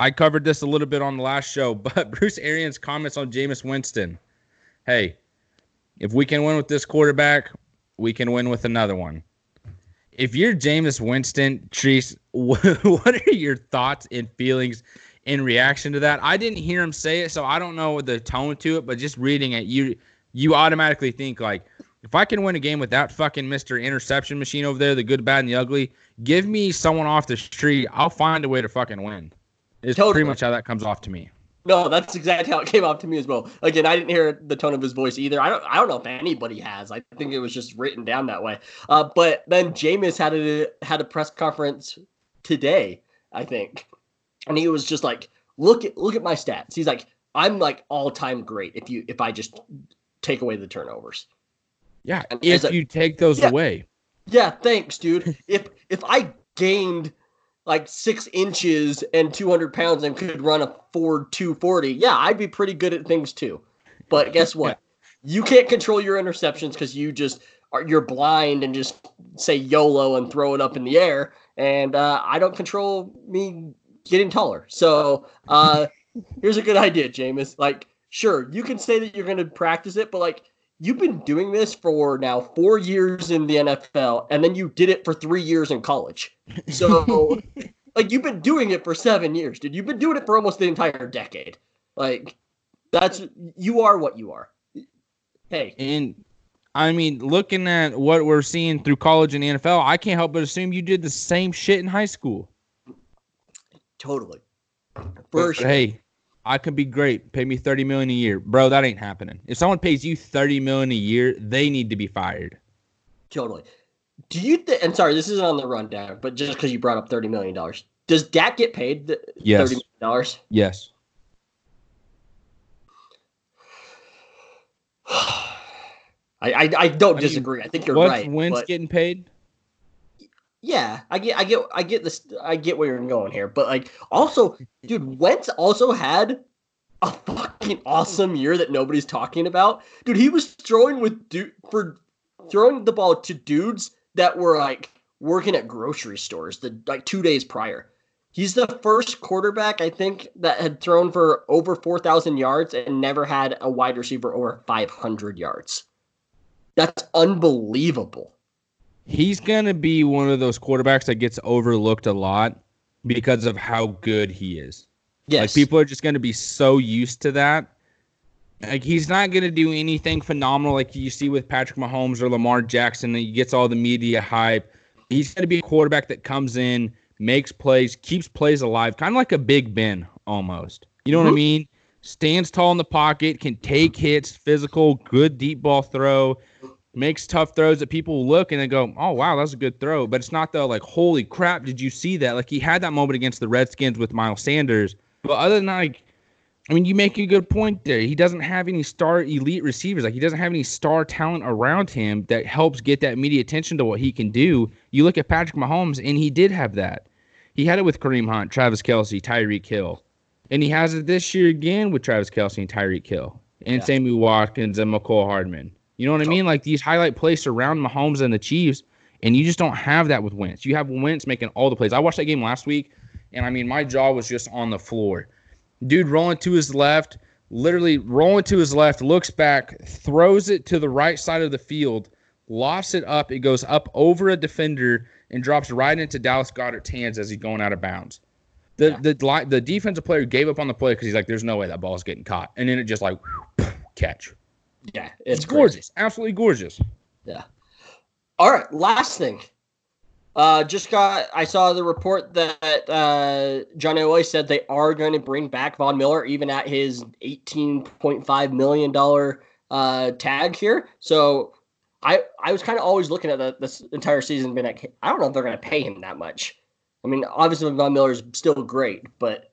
I covered this a little bit on the last show, but Bruce Arians' comments on Jameis Winston. Hey, if we can win with this quarterback, we can win with another one. If you're Jameis Winston, Treese, what are your thoughts and feelings in reaction to that? I didn't hear him say it, so I don't know the tone to it, but just reading it, you you automatically think like, if I can win a game with that fucking Mr. Interception machine over there, the good, bad, and the ugly, give me someone off the street. I'll find a way to fucking win. It's totally. pretty much how that comes off to me. No, that's exactly how it came off to me as well. Again, I didn't hear the tone of his voice either. I don't, I don't know if anybody has. I think it was just written down that way. Uh, but then Jameis had a had a press conference today, I think, and he was just like, "Look at look at my stats." He's like, "I'm like all time great if you if I just take away the turnovers." Yeah, and if you take those yeah, away. Yeah, thanks, dude. if if I gained like six inches and 200 pounds and could run a Ford 240, yeah, I'd be pretty good at things too. But guess what? you can't control your interceptions because you just are you're blind and just say YOLO and throw it up in the air. And uh, I don't control me getting taller. So uh, here's a good idea, Jameis. Like, sure, you can say that you're going to practice it, but like you've been doing this for now four years in the NFL, and then you did it for three years in college. So, like, you've been doing it for seven years, dude. You've been doing it for almost the entire decade. Like, that's you are what you are. Hey, and I mean, looking at what we're seeing through college and the NFL, I can't help but assume you did the same shit in high school. Totally. But, For sure. Hey, I can be great. Pay me thirty million a year, bro. That ain't happening. If someone pays you thirty million a year, they need to be fired. Totally. Do you think? And sorry, this isn't on the rundown, but just because you brought up thirty million dollars, does Dak get paid the Yes. thirty million dollars? Yes. I, I I don't mean, disagree. I think you're What's right. Wentz but getting paid? Yeah, I get I get I get this I get where you're going here, but like also, dude, Wentz also had a fucking awesome year that nobody's talking about. Dude, he was throwing with dude for throwing the ball to dudes that were like working at grocery stores the like two days prior. He's the first quarterback I think that had thrown for over four thousand yards and never had a wide receiver over five hundred yards. That's unbelievable. He's gonna be one of those quarterbacks that gets overlooked a lot because of how good he is. Yes, Like people are just gonna be so used to that. Like he's not gonna do anything phenomenal like you see with Patrick Mahomes or Lamar Jackson that gets all the media hype. He's gonna be a quarterback that comes in, makes plays, keeps plays alive, kind of like a Big Ben almost. You know what I Mhm. mean? Stands tall in the pocket, can take hits, physical, good deep ball throw, makes tough throws that people look and they go, "Oh wow, that's a good throw." But it's not the like, "Holy crap, did you see that?" Like he had that moment against the Redskins with Miles Sanders. But other than that, like, I mean, you make a good point there. He doesn't have any star elite receivers. Like he doesn't have any star talent around him that helps get that media attention to what he can do. You look at Patrick Mahomes, and he did have that. He had it with Kareem Hunt, Travis Kelce, Tyreek Hill. And he has it this year again with Travis Kelce and Tyreek Hill. And Yeah. Sammy Watkins and Mecole Hardman. You know what I mean? Like these highlight plays surround Mahomes and the Chiefs, and you just don't have that with Wentz. You have Wentz making all the plays. I watched that game last week, and I mean, my jaw was just on the floor. Dude rolling to his left, literally rolling to his left, looks back, throws it to the right side of the field, lofts it up. It goes up over a defender and drops right into Dallas Goedert's hands as he's going out of bounds. The Yeah. the the defensive player gave up on the play because he's like, "There's no way that ball's getting caught," and then it just like catch. Yeah, It's, it's gorgeous, absolutely gorgeous. Yeah. All right, last thing. Uh, just got. I saw the report that uh, John Elway said they are going to bring back Von Miller, even at his eighteen point five million dollar uh, tag here. So, I I was kind of always looking at the, this entire season, being like, I don't know if they're going to pay him that much. I mean, obviously Von Miller is still great, but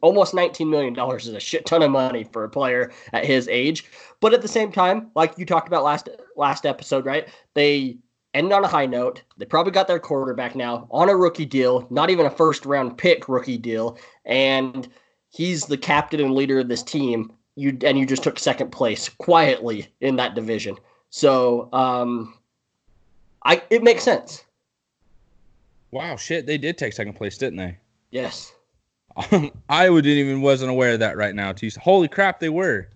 almost nineteen million dollars is a shit ton of money for a player at his age. But at the same time, like you talked about last last episode, right? They ended on a high note. They probably got their quarterback now on a rookie deal, not even a first round pick rookie deal, and he's the captain and leader of this team. You and you just took second place quietly in that division. So, um, I it makes sense. Wow, shit, they did take second place, didn't they? Yes. I didn't even wasn't aware of that right now. Too. Holy crap, they were.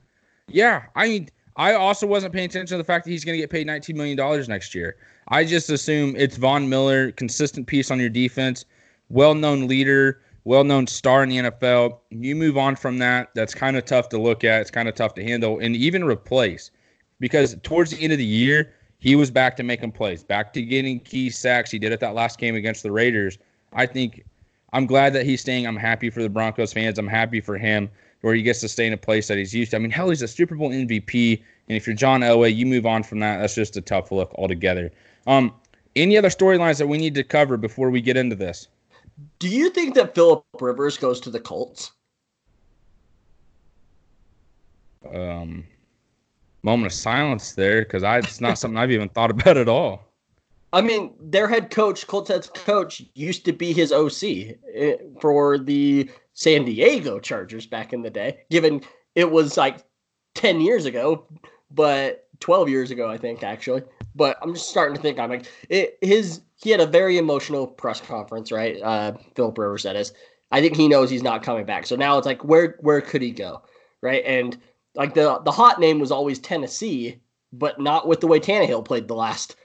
Yeah, I I also wasn't paying attention to the fact that he's going to get paid 19 million dollars next year. I just assume it's Von Miller, consistent piece on your defense, well-known leader, well-known star in the NFL. You move on from that. That's kind of tough to look at. It's kind of tough to handle and even replace because towards the end of the year, he was back to making plays, back to getting key sacks. He did it that last game against the Raiders. I think I'm glad that he's staying. I'm happy for the Broncos fans. I'm happy for him where he gets to stay in a place that he's used to. I mean, hell, he's a Super Bowl MVP. And if you're John Elway, you move on from that. That's just a tough look altogether. Um, any other storylines that we need to cover before we get into this? Do you think that Philip Rivers goes to the Colts? Um, moment of silence there because I it's not something I've even thought about at all. I mean, their head coach, Colts head coach, used to be his OC eh, for the San Diego Chargers back in the day. Given it was like ten years ago, but twelve years ago, I think actually. But I'm just starting to think. I'm like, it, his he had a very emotional press conference, right? Uh, Philip Rivers, that is. I think he knows he's not coming back. So now it's like, where where could he go, right? And like the the hot name was always Tennessee, but not with the way Tannehill played the last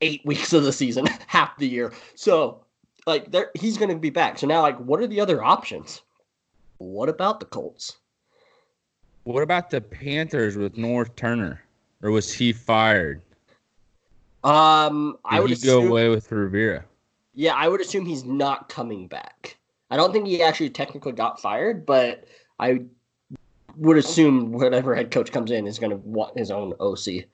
eight weeks of the season, half the year. So, like, there he's going to be back. So now, like, what are the other options? What about the Colts? What about the Panthers with Norv Turner? or was he fired? Um, Did I would he assume, go away with Rivera? yeah, I would assume he's not coming back. I don't think he actually technically got fired, but I would assume whatever head coach comes in is going to want his own OC.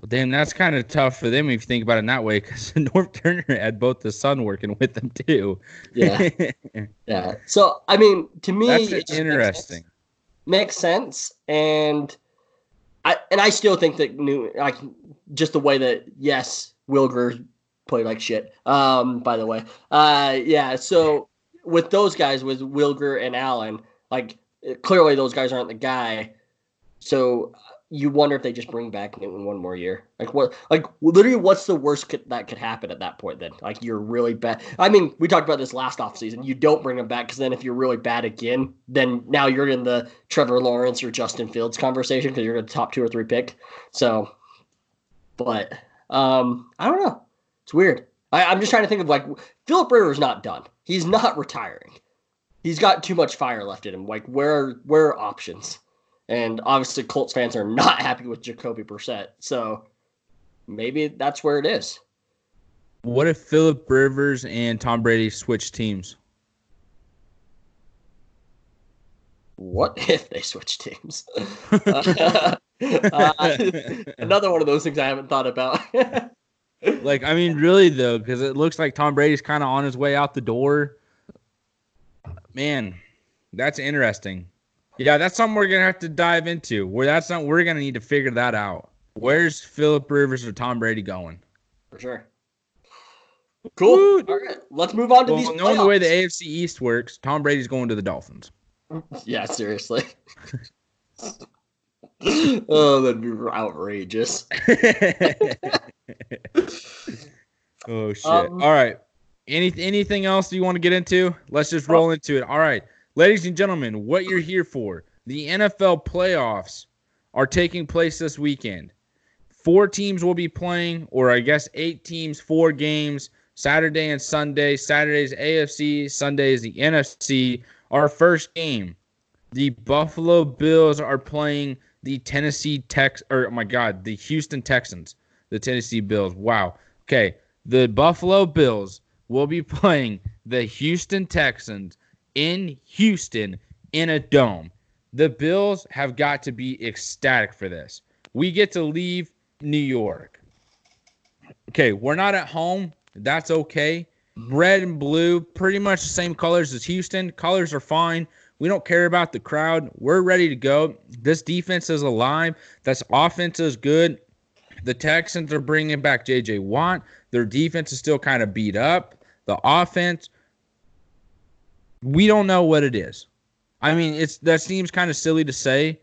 Well, damn, that's kind of tough for them if you think about it in that way, because Norv Turner had both the son working with them too. Yeah, yeah. So I mean, to me, that's just makes sense. interesting. makes sense and i and i still think that new like just the way that yes Will Grier played like shit um by the way uh yeah so with those guys with Will Grier and allen like clearly those guys aren't the guy so you wonder if they just bring back Newton one more year. Like what? Like literally, what's the worst could, that could happen at that point? Then, like you're really bad. I mean, we talked about this last offseason. You don't bring him back because then if you're really bad again, then now you're in the Trevor Lawrence or Justin Fields conversation because you're a top two or three pick. So, but um, I don't know. It's weird. I, I'm just trying to think of like Philip Rivers not done. He's not retiring. He's got too much fire left in him. Like where where are options? And obviously, Colts fans are not happy with Jacoby Brissett. So maybe that's where it is. What if Philip Rivers and Tom Brady switch teams? What if they switch teams? uh, another one of those things I haven't thought about. like, I mean, really though, because it looks like Tom Brady's kind of on his way out the door. Man, that's interesting. Yeah, that's something we're gonna have to dive into. Where that's not, we're gonna need to figure that out. Where's Philip Rivers or Tom Brady going? For sure. Cool. Woo. All right, let's move on to Well, these. knowing the way the. AFC East works, Tom Brady's going to the Dolphins. Yeah, seriously. oh, that'd be outrageous. oh shit! Um, All right. Any anything else you want to get into? Let's just roll into it. All right, ladies and gentlemen, what you're here for? The NFL playoffs are taking place this weekend. Four teams will be playing, or I guess eight teams, four games. Saturday and Sunday. Saturday's AFC, Sunday is the NFC. Our first game, the Buffalo Bills are playing the Tennessee Tex or oh my god, the Houston Texans. The Tennessee Bills. Wow. Okay. The Buffalo Bills will be playing the Houston Texans in Houston in a dome. The Bills have got to be ecstatic for this. We get to leave New York. Okay, we're not at home. That's okay. Red and blue, pretty much the same colors as Houston. Colors are fine. We don't care about the crowd. We're ready to go. This defense is alive. This offense is good. The Texans are bringing back J.J. Watt. Their defense is still kind of beat up. The offense, we don't know what it is. I mean, it's that seems kind of silly to say.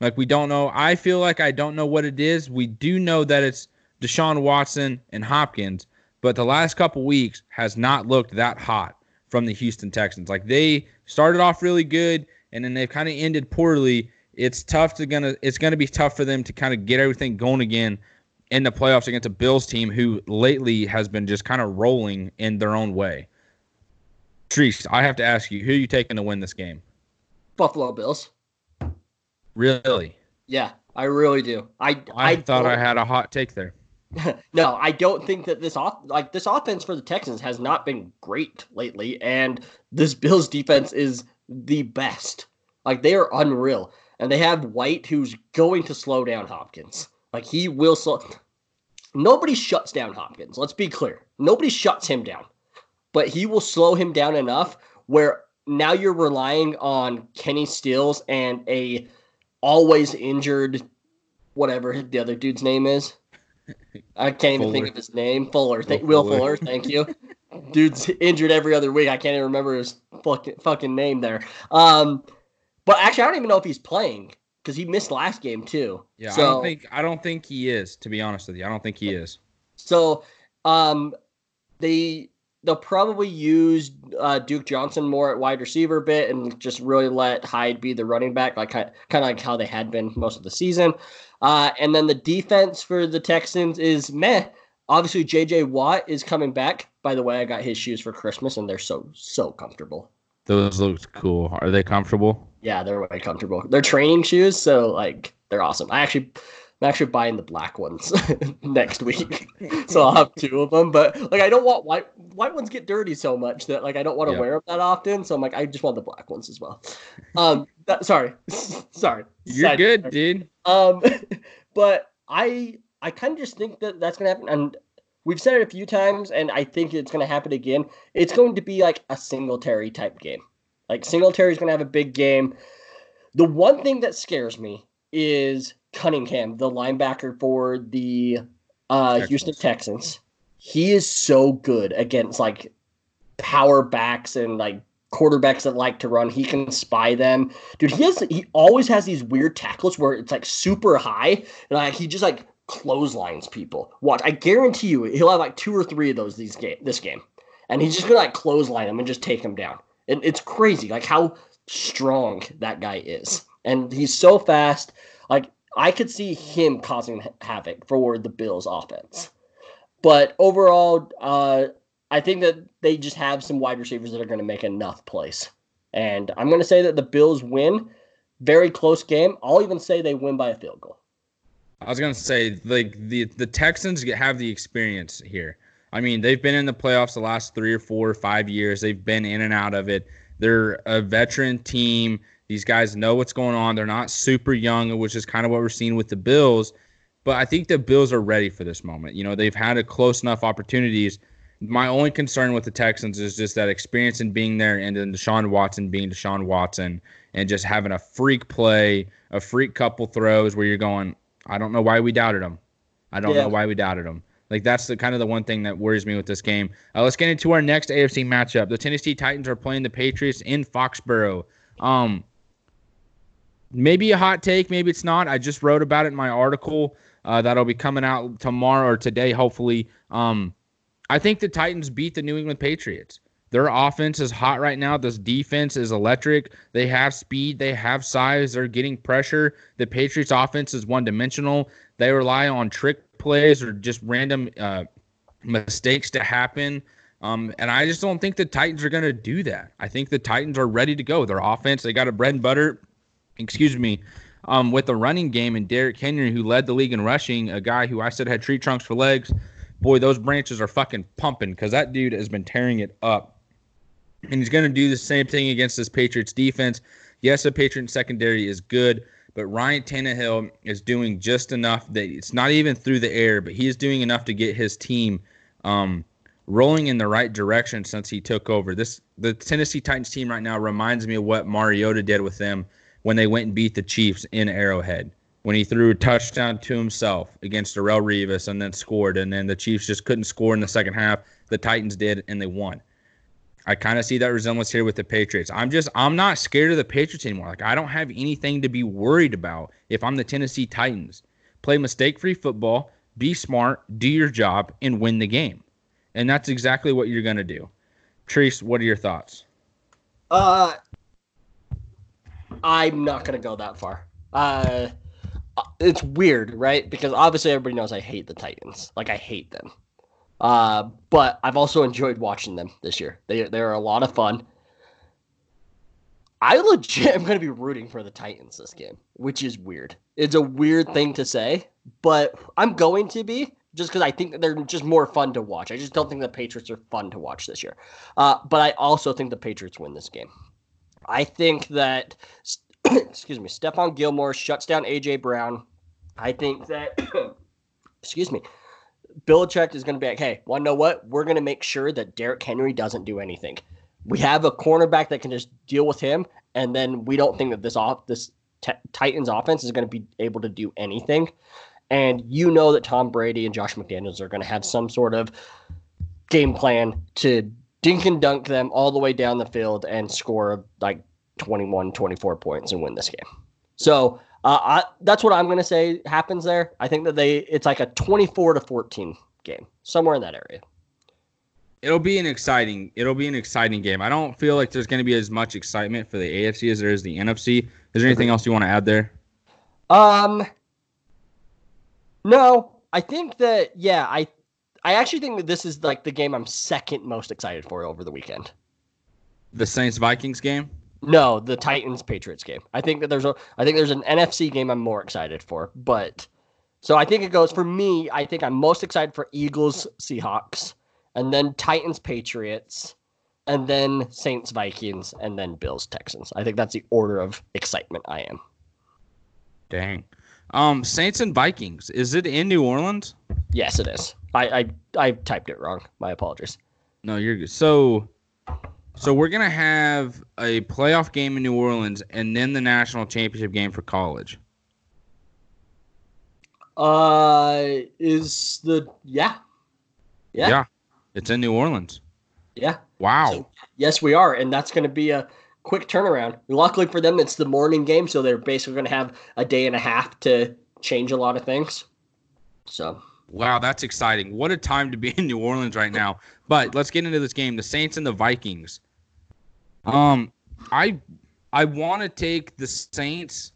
Like we don't know. I feel like I don't know what it is. We do know that it's Deshaun Watson and Hopkins, but the last couple weeks has not looked that hot from the Houston Texans. Like they started off really good and then they've kind of ended poorly. It's tough to gonna it's gonna be tough for them to kind of get everything going again in the playoffs against a Bills team who lately has been just kind of rolling in their own way. Treese, I have to ask you, who are you taking to win this game? Buffalo Bills. Really? Yeah, I really do. I I, thought I had a hot take there. no, I don't think that this off like this offense for the Texans has not been great lately, and this Bills defense is the best. Like they are unreal, and they have White who's going to slow down Hopkins. Like he will slow. Nobody shuts down Hopkins. Let's be clear. Nobody shuts him down, but he will slow him down enough where now you're relying on Kenny Stills and a always injured whatever the other dude's name is. I can't even think of his name. Fuller. Will Will Fuller. Fuller. Thank you. Dude's injured every other week. I can't even remember his fucking fucking name there. Um, but actually, I don't even know if he's playing because he missed last game too. Yeah, So- I don't think I don't think he is. To be honest with you, I don't think he is. So, um, they they'll probably use uh, Duke Johnson more at wide receiver a bit and just really let Hyde be the running back, like kind of like how they had been most of the season. Uh, and then the defense for the Texans is meh. Obviously, J.J. Watt is coming back. By the way, I got his shoes for Christmas, and they're so so comfortable. Those look cool. Are they comfortable? Yeah, they're way comfortable. They're training shoes, so like they're awesome. I actually I'm actually buying the black ones next week, so I'll have two of them. But like, I don't want white white ones get dirty so much that like I don't want to Yep. wear them that often. So I'm like, I just want the black ones as well. Um, that, sorry, sorry. You're Side- good, dude. Um, but I I kind of just think that that's gonna happen, and we've said it a few times, and I think it's gonna happen again. It's going to be like a Singletary type game. Like Singletary's gonna have a big game. The one thing that scares me is Cunningham, the linebacker for the uh, Houston Texans. He is so good against like power backs and like quarterbacks that like to run. He can spy them. Dude, he has he always has these weird tackles where it's like super high and like he just like clotheslines people. Watch, I guarantee you he'll have like two or three of those these game this game. And he's just gonna like clothesline them and just take them down. And it's crazy, like how strong that guy is. And he's so fast. I could see him causing havoc for the Bills offense. But overall, uh, I think that they just have some wide receivers that are going to make enough plays. And I'm going to say that the Bills win. Very close game. I'll even say they win by a field goal. I was gonna say like the the Texans have the experience here. I mean, they've been in the playoffs the last three or four or five years. They've been in and out of it. They're a veteran team. These guys know what's going on. They're not super young, which is kind of what we're seeing with the Bills. But I think the Bills are ready for this moment. You know, they've had a close enough opportunities. My only concern with the Texans is just that experience in being there and then Deshaun Watson being Deshaun Watson and just having a freak play, a freak couple throws where you're going, I don't know why we doubted him. I don't Yeah. know why we doubted him. Like that's the kind of the one thing that worries me with this game. Uh, let's get into our next AFC matchup. The Tennessee Titans are playing the Patriots in Foxborough. Um, maybe a hot take, maybe it's not. I just wrote about it in my article uh, that'll be coming out tomorrow or today, hopefully. Um, I think the Titans beat the New England Patriots. Their offense is hot right now. This defense is electric. They have speed. They have size. They're getting pressure. The Patriots' offense is one dimensional. They rely on trick plays or just random uh, mistakes to happen. Um, and I just don't think the Titans are going to do that. I think the Titans are ready to go. Their offense, they got a bread and butter, excuse me, um, with the running game and Derrick Henry, who led the league in rushing, a guy who I said had tree trunks for legs. Boy, those branches are fucking pumping because that dude has been tearing it up. And he's going to do the same thing against this Patriots defense. Yes, the Patriots secondary is good, but Ryan Tannehill is doing just enough that it's not even through the air, but he is doing enough to get his team um, rolling in the right direction since he took over. This the Tennessee Titans team right now reminds me of what Mariota did with them when they went and beat the Chiefs in Arrowhead. When he threw a touchdown to himself against Darrelle Revis and then scored, and then the Chiefs just couldn't score in the second half. The Titans did, and they won. I kind of see that resemblance here with the Patriots. I'm just I'm not scared of the Patriots anymore. Like I don't have anything to be worried about if I'm the Tennessee Titans. Play mistake-free football, be smart, do your job, and win the game. And that's exactly what you're gonna do. Treese, what are your thoughts? Uh, I'm not gonna go that far. Uh, it's weird, right? Because obviously everybody knows I hate the Titans. Like I hate them. Uh, but I've also enjoyed watching them this year. They they're a lot of fun. I legit am gonna be rooting for the Titans this game, which is weird. It's a weird thing to say, but I'm going to be just because I think they're just more fun to watch. I just don't think the Patriots are fun to watch this year. Uh, but I also think the Patriots win this game. I think that, excuse me, Stephon Gilmore shuts down AJ Brown. I think that, excuse me, Belichick is going to be like, hey, want to know what? We're going to make sure that Derrick Henry doesn't do anything. We have a cornerback that can just deal with him, and then we don't think that this off this t- Titans offense is going to be able to do anything. And you know that Tom Brady and Josh McDaniels are going to have some sort of game plan to dink and dunk them all the way down the field and score like 21, 24 points and win this game. So uh, I, that's what I'm going to say happens there. I think that they it's like a 24 to 14 game, somewhere in that area. It'll be an exciting. It'll be an exciting game. I don't feel like there's going to be as much excitement for the AFC as there is the NFC. Is there anything else you want to add there? Um, no, I think that yeah, I I actually think that this is like the game I'm second most excited for over the weekend. The Saints Vikings game. No, the Titans Patriots game. I think that there's a I think there's an NFC game I'm more excited for, but so I think it goes for me, I think I'm most excited for Eagles Seahawks and then Titans Patriots and then Saints Vikings and then Bills Texans. I think that's the order of excitement I am. Dang. Um Saints and Vikings. Is it in New Orleans? Yes, it is. I I, I typed it wrong. My apologies. No, you're good. So so we're gonna have a playoff game in New Orleans and then the national championship game for college. Uh, is the yeah, yeah, Yeah. It's in New Orleans. yeah. Wow. So, yes, we are, and that's going to be a quick turnaround. Luckily for them, it's the morning game, so they're basically going to have a day and a half to change a lot of things. So Wow, that's exciting. What a time to be in New Orleans right now. But let's get into this game. The Saints and the Vikings. Um, I I want to take the Saints.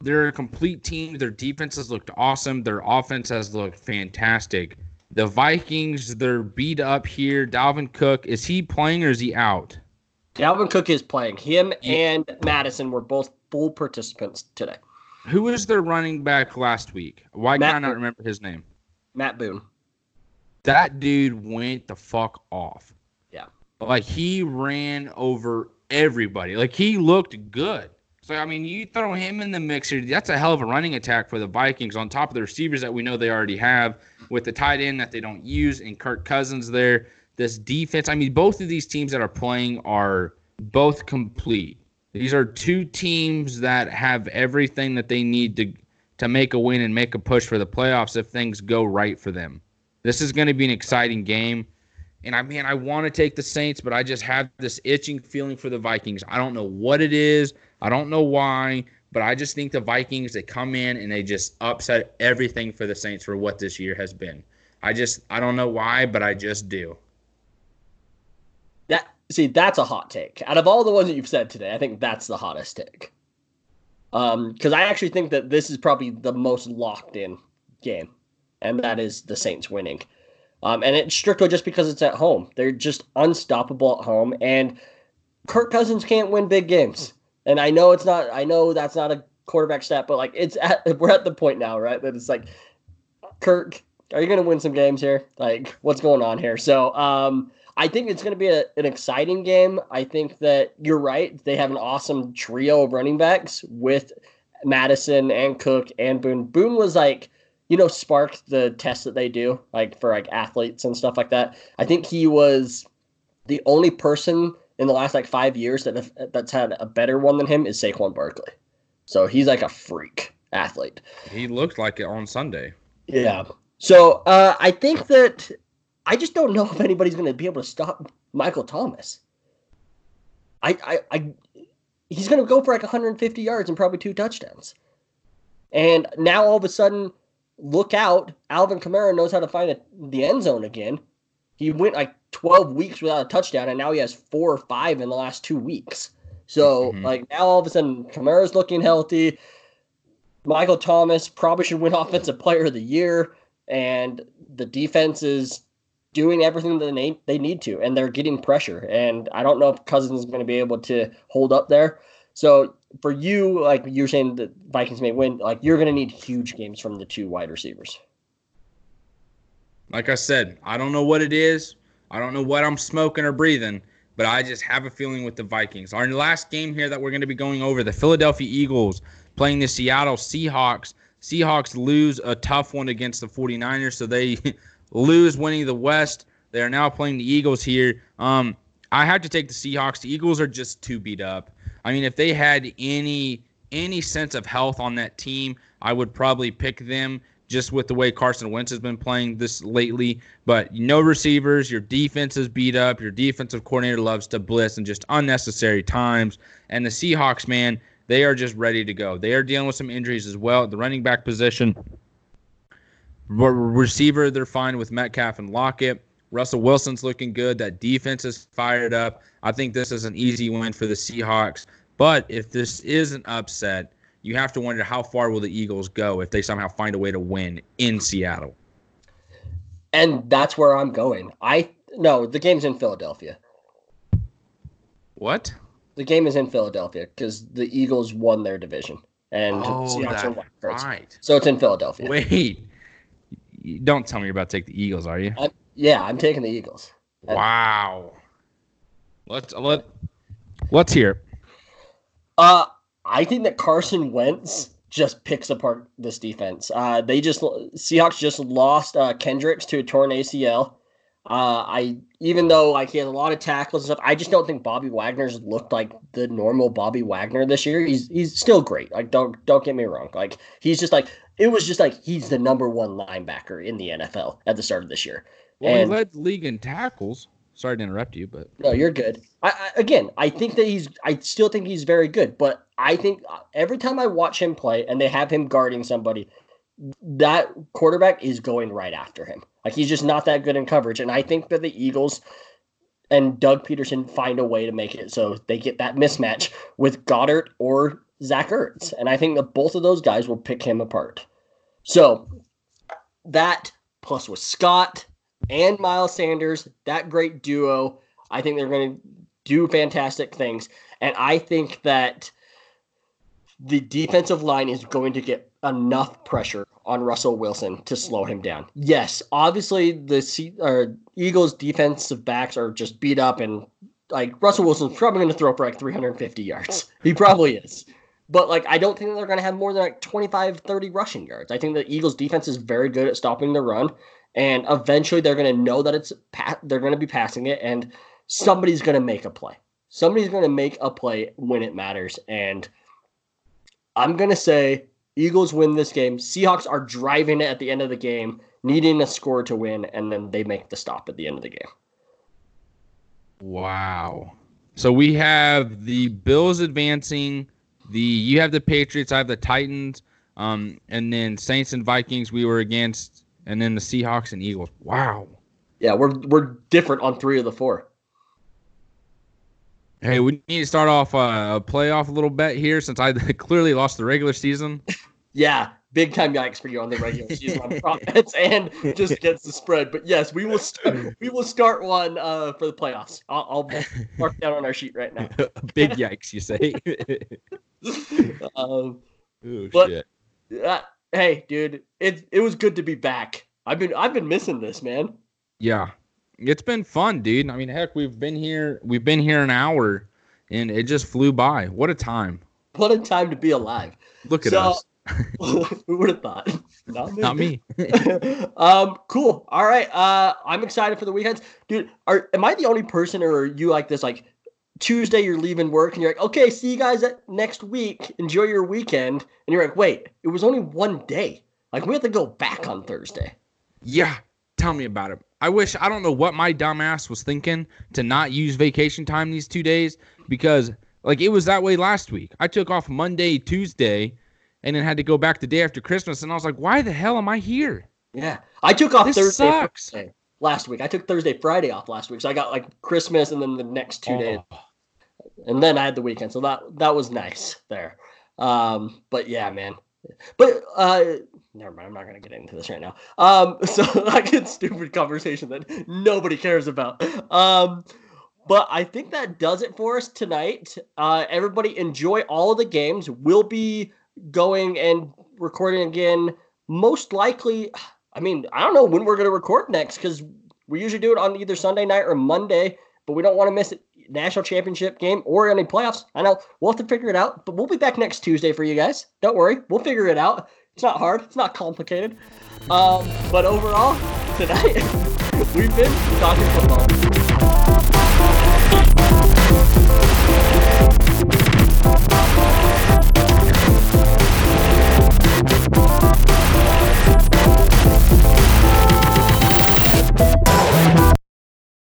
They're a complete team. Their defense has looked awesome. Their offense has looked fantastic. The Vikings, they're beat up here. Dalvin Cook, is he playing or is he out? Dalvin Cook is playing. Him and Mattison were both full participants today. Who was their running back last week? Why Matt can I not remember his name? Matt Boone. that dude went the fuck off. Yeah. Like he ran over everybody. Like he looked good. So I mean, you throw him in the mixer. That's a hell of a running attack for the Vikings on top of the receivers that we know they already have with the tight end that they don't use and Kirk Cousins there. This defense, I mean, both of these teams that are playing are both complete. These are two teams that have everything that they need to to make a win and make a push for the playoffs if things go right for them. This is going to be an exciting game. And I mean, I want to take the Saints, but I just have this itching feeling for the Vikings. I don't know what it is. I don't know why, but I just think the Vikings, they come in and they just upset everything for the Saints for what this year has been. I just, I don't know why, but I just do. That see, that's a hot take. Out of all the ones that you've said today, I think that's the hottest take. Um, because I actually think that this is probably the most locked in game, and that is the Saints winning. Um, and it's strictly just because it's at home. They're just unstoppable at home, and Kirk Cousins can't win big games. And I know it's not. I know that's not a quarterback stat, but like it's at we're at the point now, right? That it's like, Kirk, are you going to win some games here? Like, what's going on here? So, um, I think it's going to be a, an exciting game. I think that you're right. They have an awesome trio of running backs with Mattison and Cook and Boone. Boone was like, you know, sparked the test that they do, like for like athletes and stuff like that. I think he was the only person in the last like five years that have, that's had a better one than him is Saquon Barkley. So he's like a freak athlete. He looked like it on Sunday. Yeah. So uh, I think that I just don't know if anybody's going to be able to stop Michael Thomas. I, I, I he's going to go for like 150 yards and probably two touchdowns. And now all of a sudden, look out! Alvin Kamara knows how to find a, the end zone again. He went like 12 weeks without a touchdown, and now he has four or five in the last two weeks. So Mhm. like now all of a sudden, Kamara's looking healthy. Michael Thomas probably should win Offensive Player of the Year, and the defense is doing everything that they need, they need to, and they're getting pressure. And I don't know if Cousins is going to be able to hold up there. So for you, like you're saying, the Vikings may win. Like you're going to need huge games from the two wide receivers. Like I said, I don't know what it is. I don't know what I'm smoking or breathing, but I just have a feeling with the Vikings. Our last game here that we're going to be going over the Philadelphia Eagles playing the Seattle Seahawks. Seahawks lose a tough one against the 49ers, so they lose winning the West. They are now playing the Eagles here. Um, I have to take the Seahawks. The Eagles are just too beat up. I mean, if they had any any sense of health on that team, I would probably pick them just with the way Carson Wentz has been playing this lately. But no receivers, your defense is beat up. Your defensive coordinator loves to blitz and just unnecessary times. And the Seahawks, man, they are just ready to go. They are dealing with some injuries as well at the running back position. Re- receiver, they're fine with Metcalf and Lockett. Russell Wilson's looking good. That defense is fired up. I think this is an easy win for the Seahawks. But if this is an upset, you have to wonder how far will the Eagles go if they somehow find a way to win in Seattle. And that's where I'm going. I no, the game's in Philadelphia. What? The game is in Philadelphia because the Eagles won their division and Oh, Seahawks are right. So it's in Philadelphia. Wait. You- Don't tell me you're about to take the Eagles, are you? I'm, yeah, I'm taking the Eagles. Wow. Let's let let's hear. it. Uh, I think that Carson Wentz just picks apart this defense. Uh, they just Seahawks just lost uh, Kendricks to a torn ACL. Uh, I even though like he has a lot of tackles and stuff, I just don't think Bobby Wagner's looked like the normal Bobby Wagner this year. He's he's still great. Like don't don't get me wrong. Like he's just like it was just like he's the number one linebacker in the NFL at the start of this year. Well, And- he led the league in tackles. Sorry to interrupt you, but No, you're good. I, I again, I think that he's. I still think he's very good, but I think uh, every time I watch him play and they have him guarding somebody, that quarterback is going right after him. Like he's just not that good in coverage, and I think that the Eagles and Doug Pederson find a way to make it so they get that mismatch with Goedert or Zach Ertz, and I think that both of those guys will pick him apart. So that plus with Scott and Miles Sanders, that great duo, I think they're going to do fantastic things. And I think that the defensive line is going to get enough pressure on Russell Wilson to slow him down. Yes, obviously the C- Eagles defensive backs are just beat up and like Russell Wilson's probably going to throw for like 350 yards. He probably is. But like I don't think they're going to have more than like 25 30 rushing yards. I think the Eagles defense is very good at stopping the run and eventually they're going to know that it's pa- they're going to be passing it and somebody's going to make a play. Somebody's going to make a play when it matters and I'm going to say Eagles win this game. Seahawks are driving it at the end of the game, needing a score to win and then they make the stop at the end of the game. wow. So we have the Bills advancing. The you have the Patriots. I have the Titans. Um, and then Saints and Vikings we were against, and then the Seahawks and Eagles. Wow. Yeah, we're we're different on 3 of the 4. Hey, we need to start off uh, a playoff little bet here since I clearly lost the regular season. Yeah, big time yikes for you on the regular season on prop and just against the spread. But yes, we will st- we will start one uh, for the playoffs. I'll, I'll mark down on our sheet right now. Big yikes, you say? um, oh But- shit. uh, hey, dude, it it was good to be back. I've been I've been missing this, man. Yeah. It's been fun, dude. I mean, heck, we've been here we've been here an hour and it just flew by. What a time. What a time to be alive. Look at So- us. Who would have thought? Not me. Not me. um, cool. All right. Uh, I'm excited for the weekends, dude. Are am I the only person, or are you like this? Like Tuesday, you're leaving work, and you're like, okay, see you guys at next week. Enjoy your weekend, and you're like, wait, it was only one day. Like we have to go back on Thursday. Yeah. Tell me about it. I wish I don't know what my dumbass was thinking to not use vacation time these two days because like it was that way last week. I took off Monday, Tuesday, and then had to go back the day after Christmas, and I was like, why the hell am I here? Yeah, I took off This Thursday sucks. Friday last week. I took Thursday, Friday off last week, so I got like Christmas and then the next two days. Oh. and then I had the weekend, so that that was nice there. Um, but yeah, man. But uh, never mind. I'm not gonna get into this right now. Um, so I get stupid conversation that nobody cares about. Um, but I think that does it for us tonight. Uh, everybody enjoy all of the games. We'll be going and recording again. Most likely, I mean, I don't know when we're gonna record next because we usually do it on either Sunday night or Monday but we don't want to miss a national championship game or any playoffs. I know we'll have to figure it out, but we'll be back next Tuesday for you guys. Don't worry, we'll figure it out. It's not hard, it's not complicated. Um, but overall, tonight we've been talking football.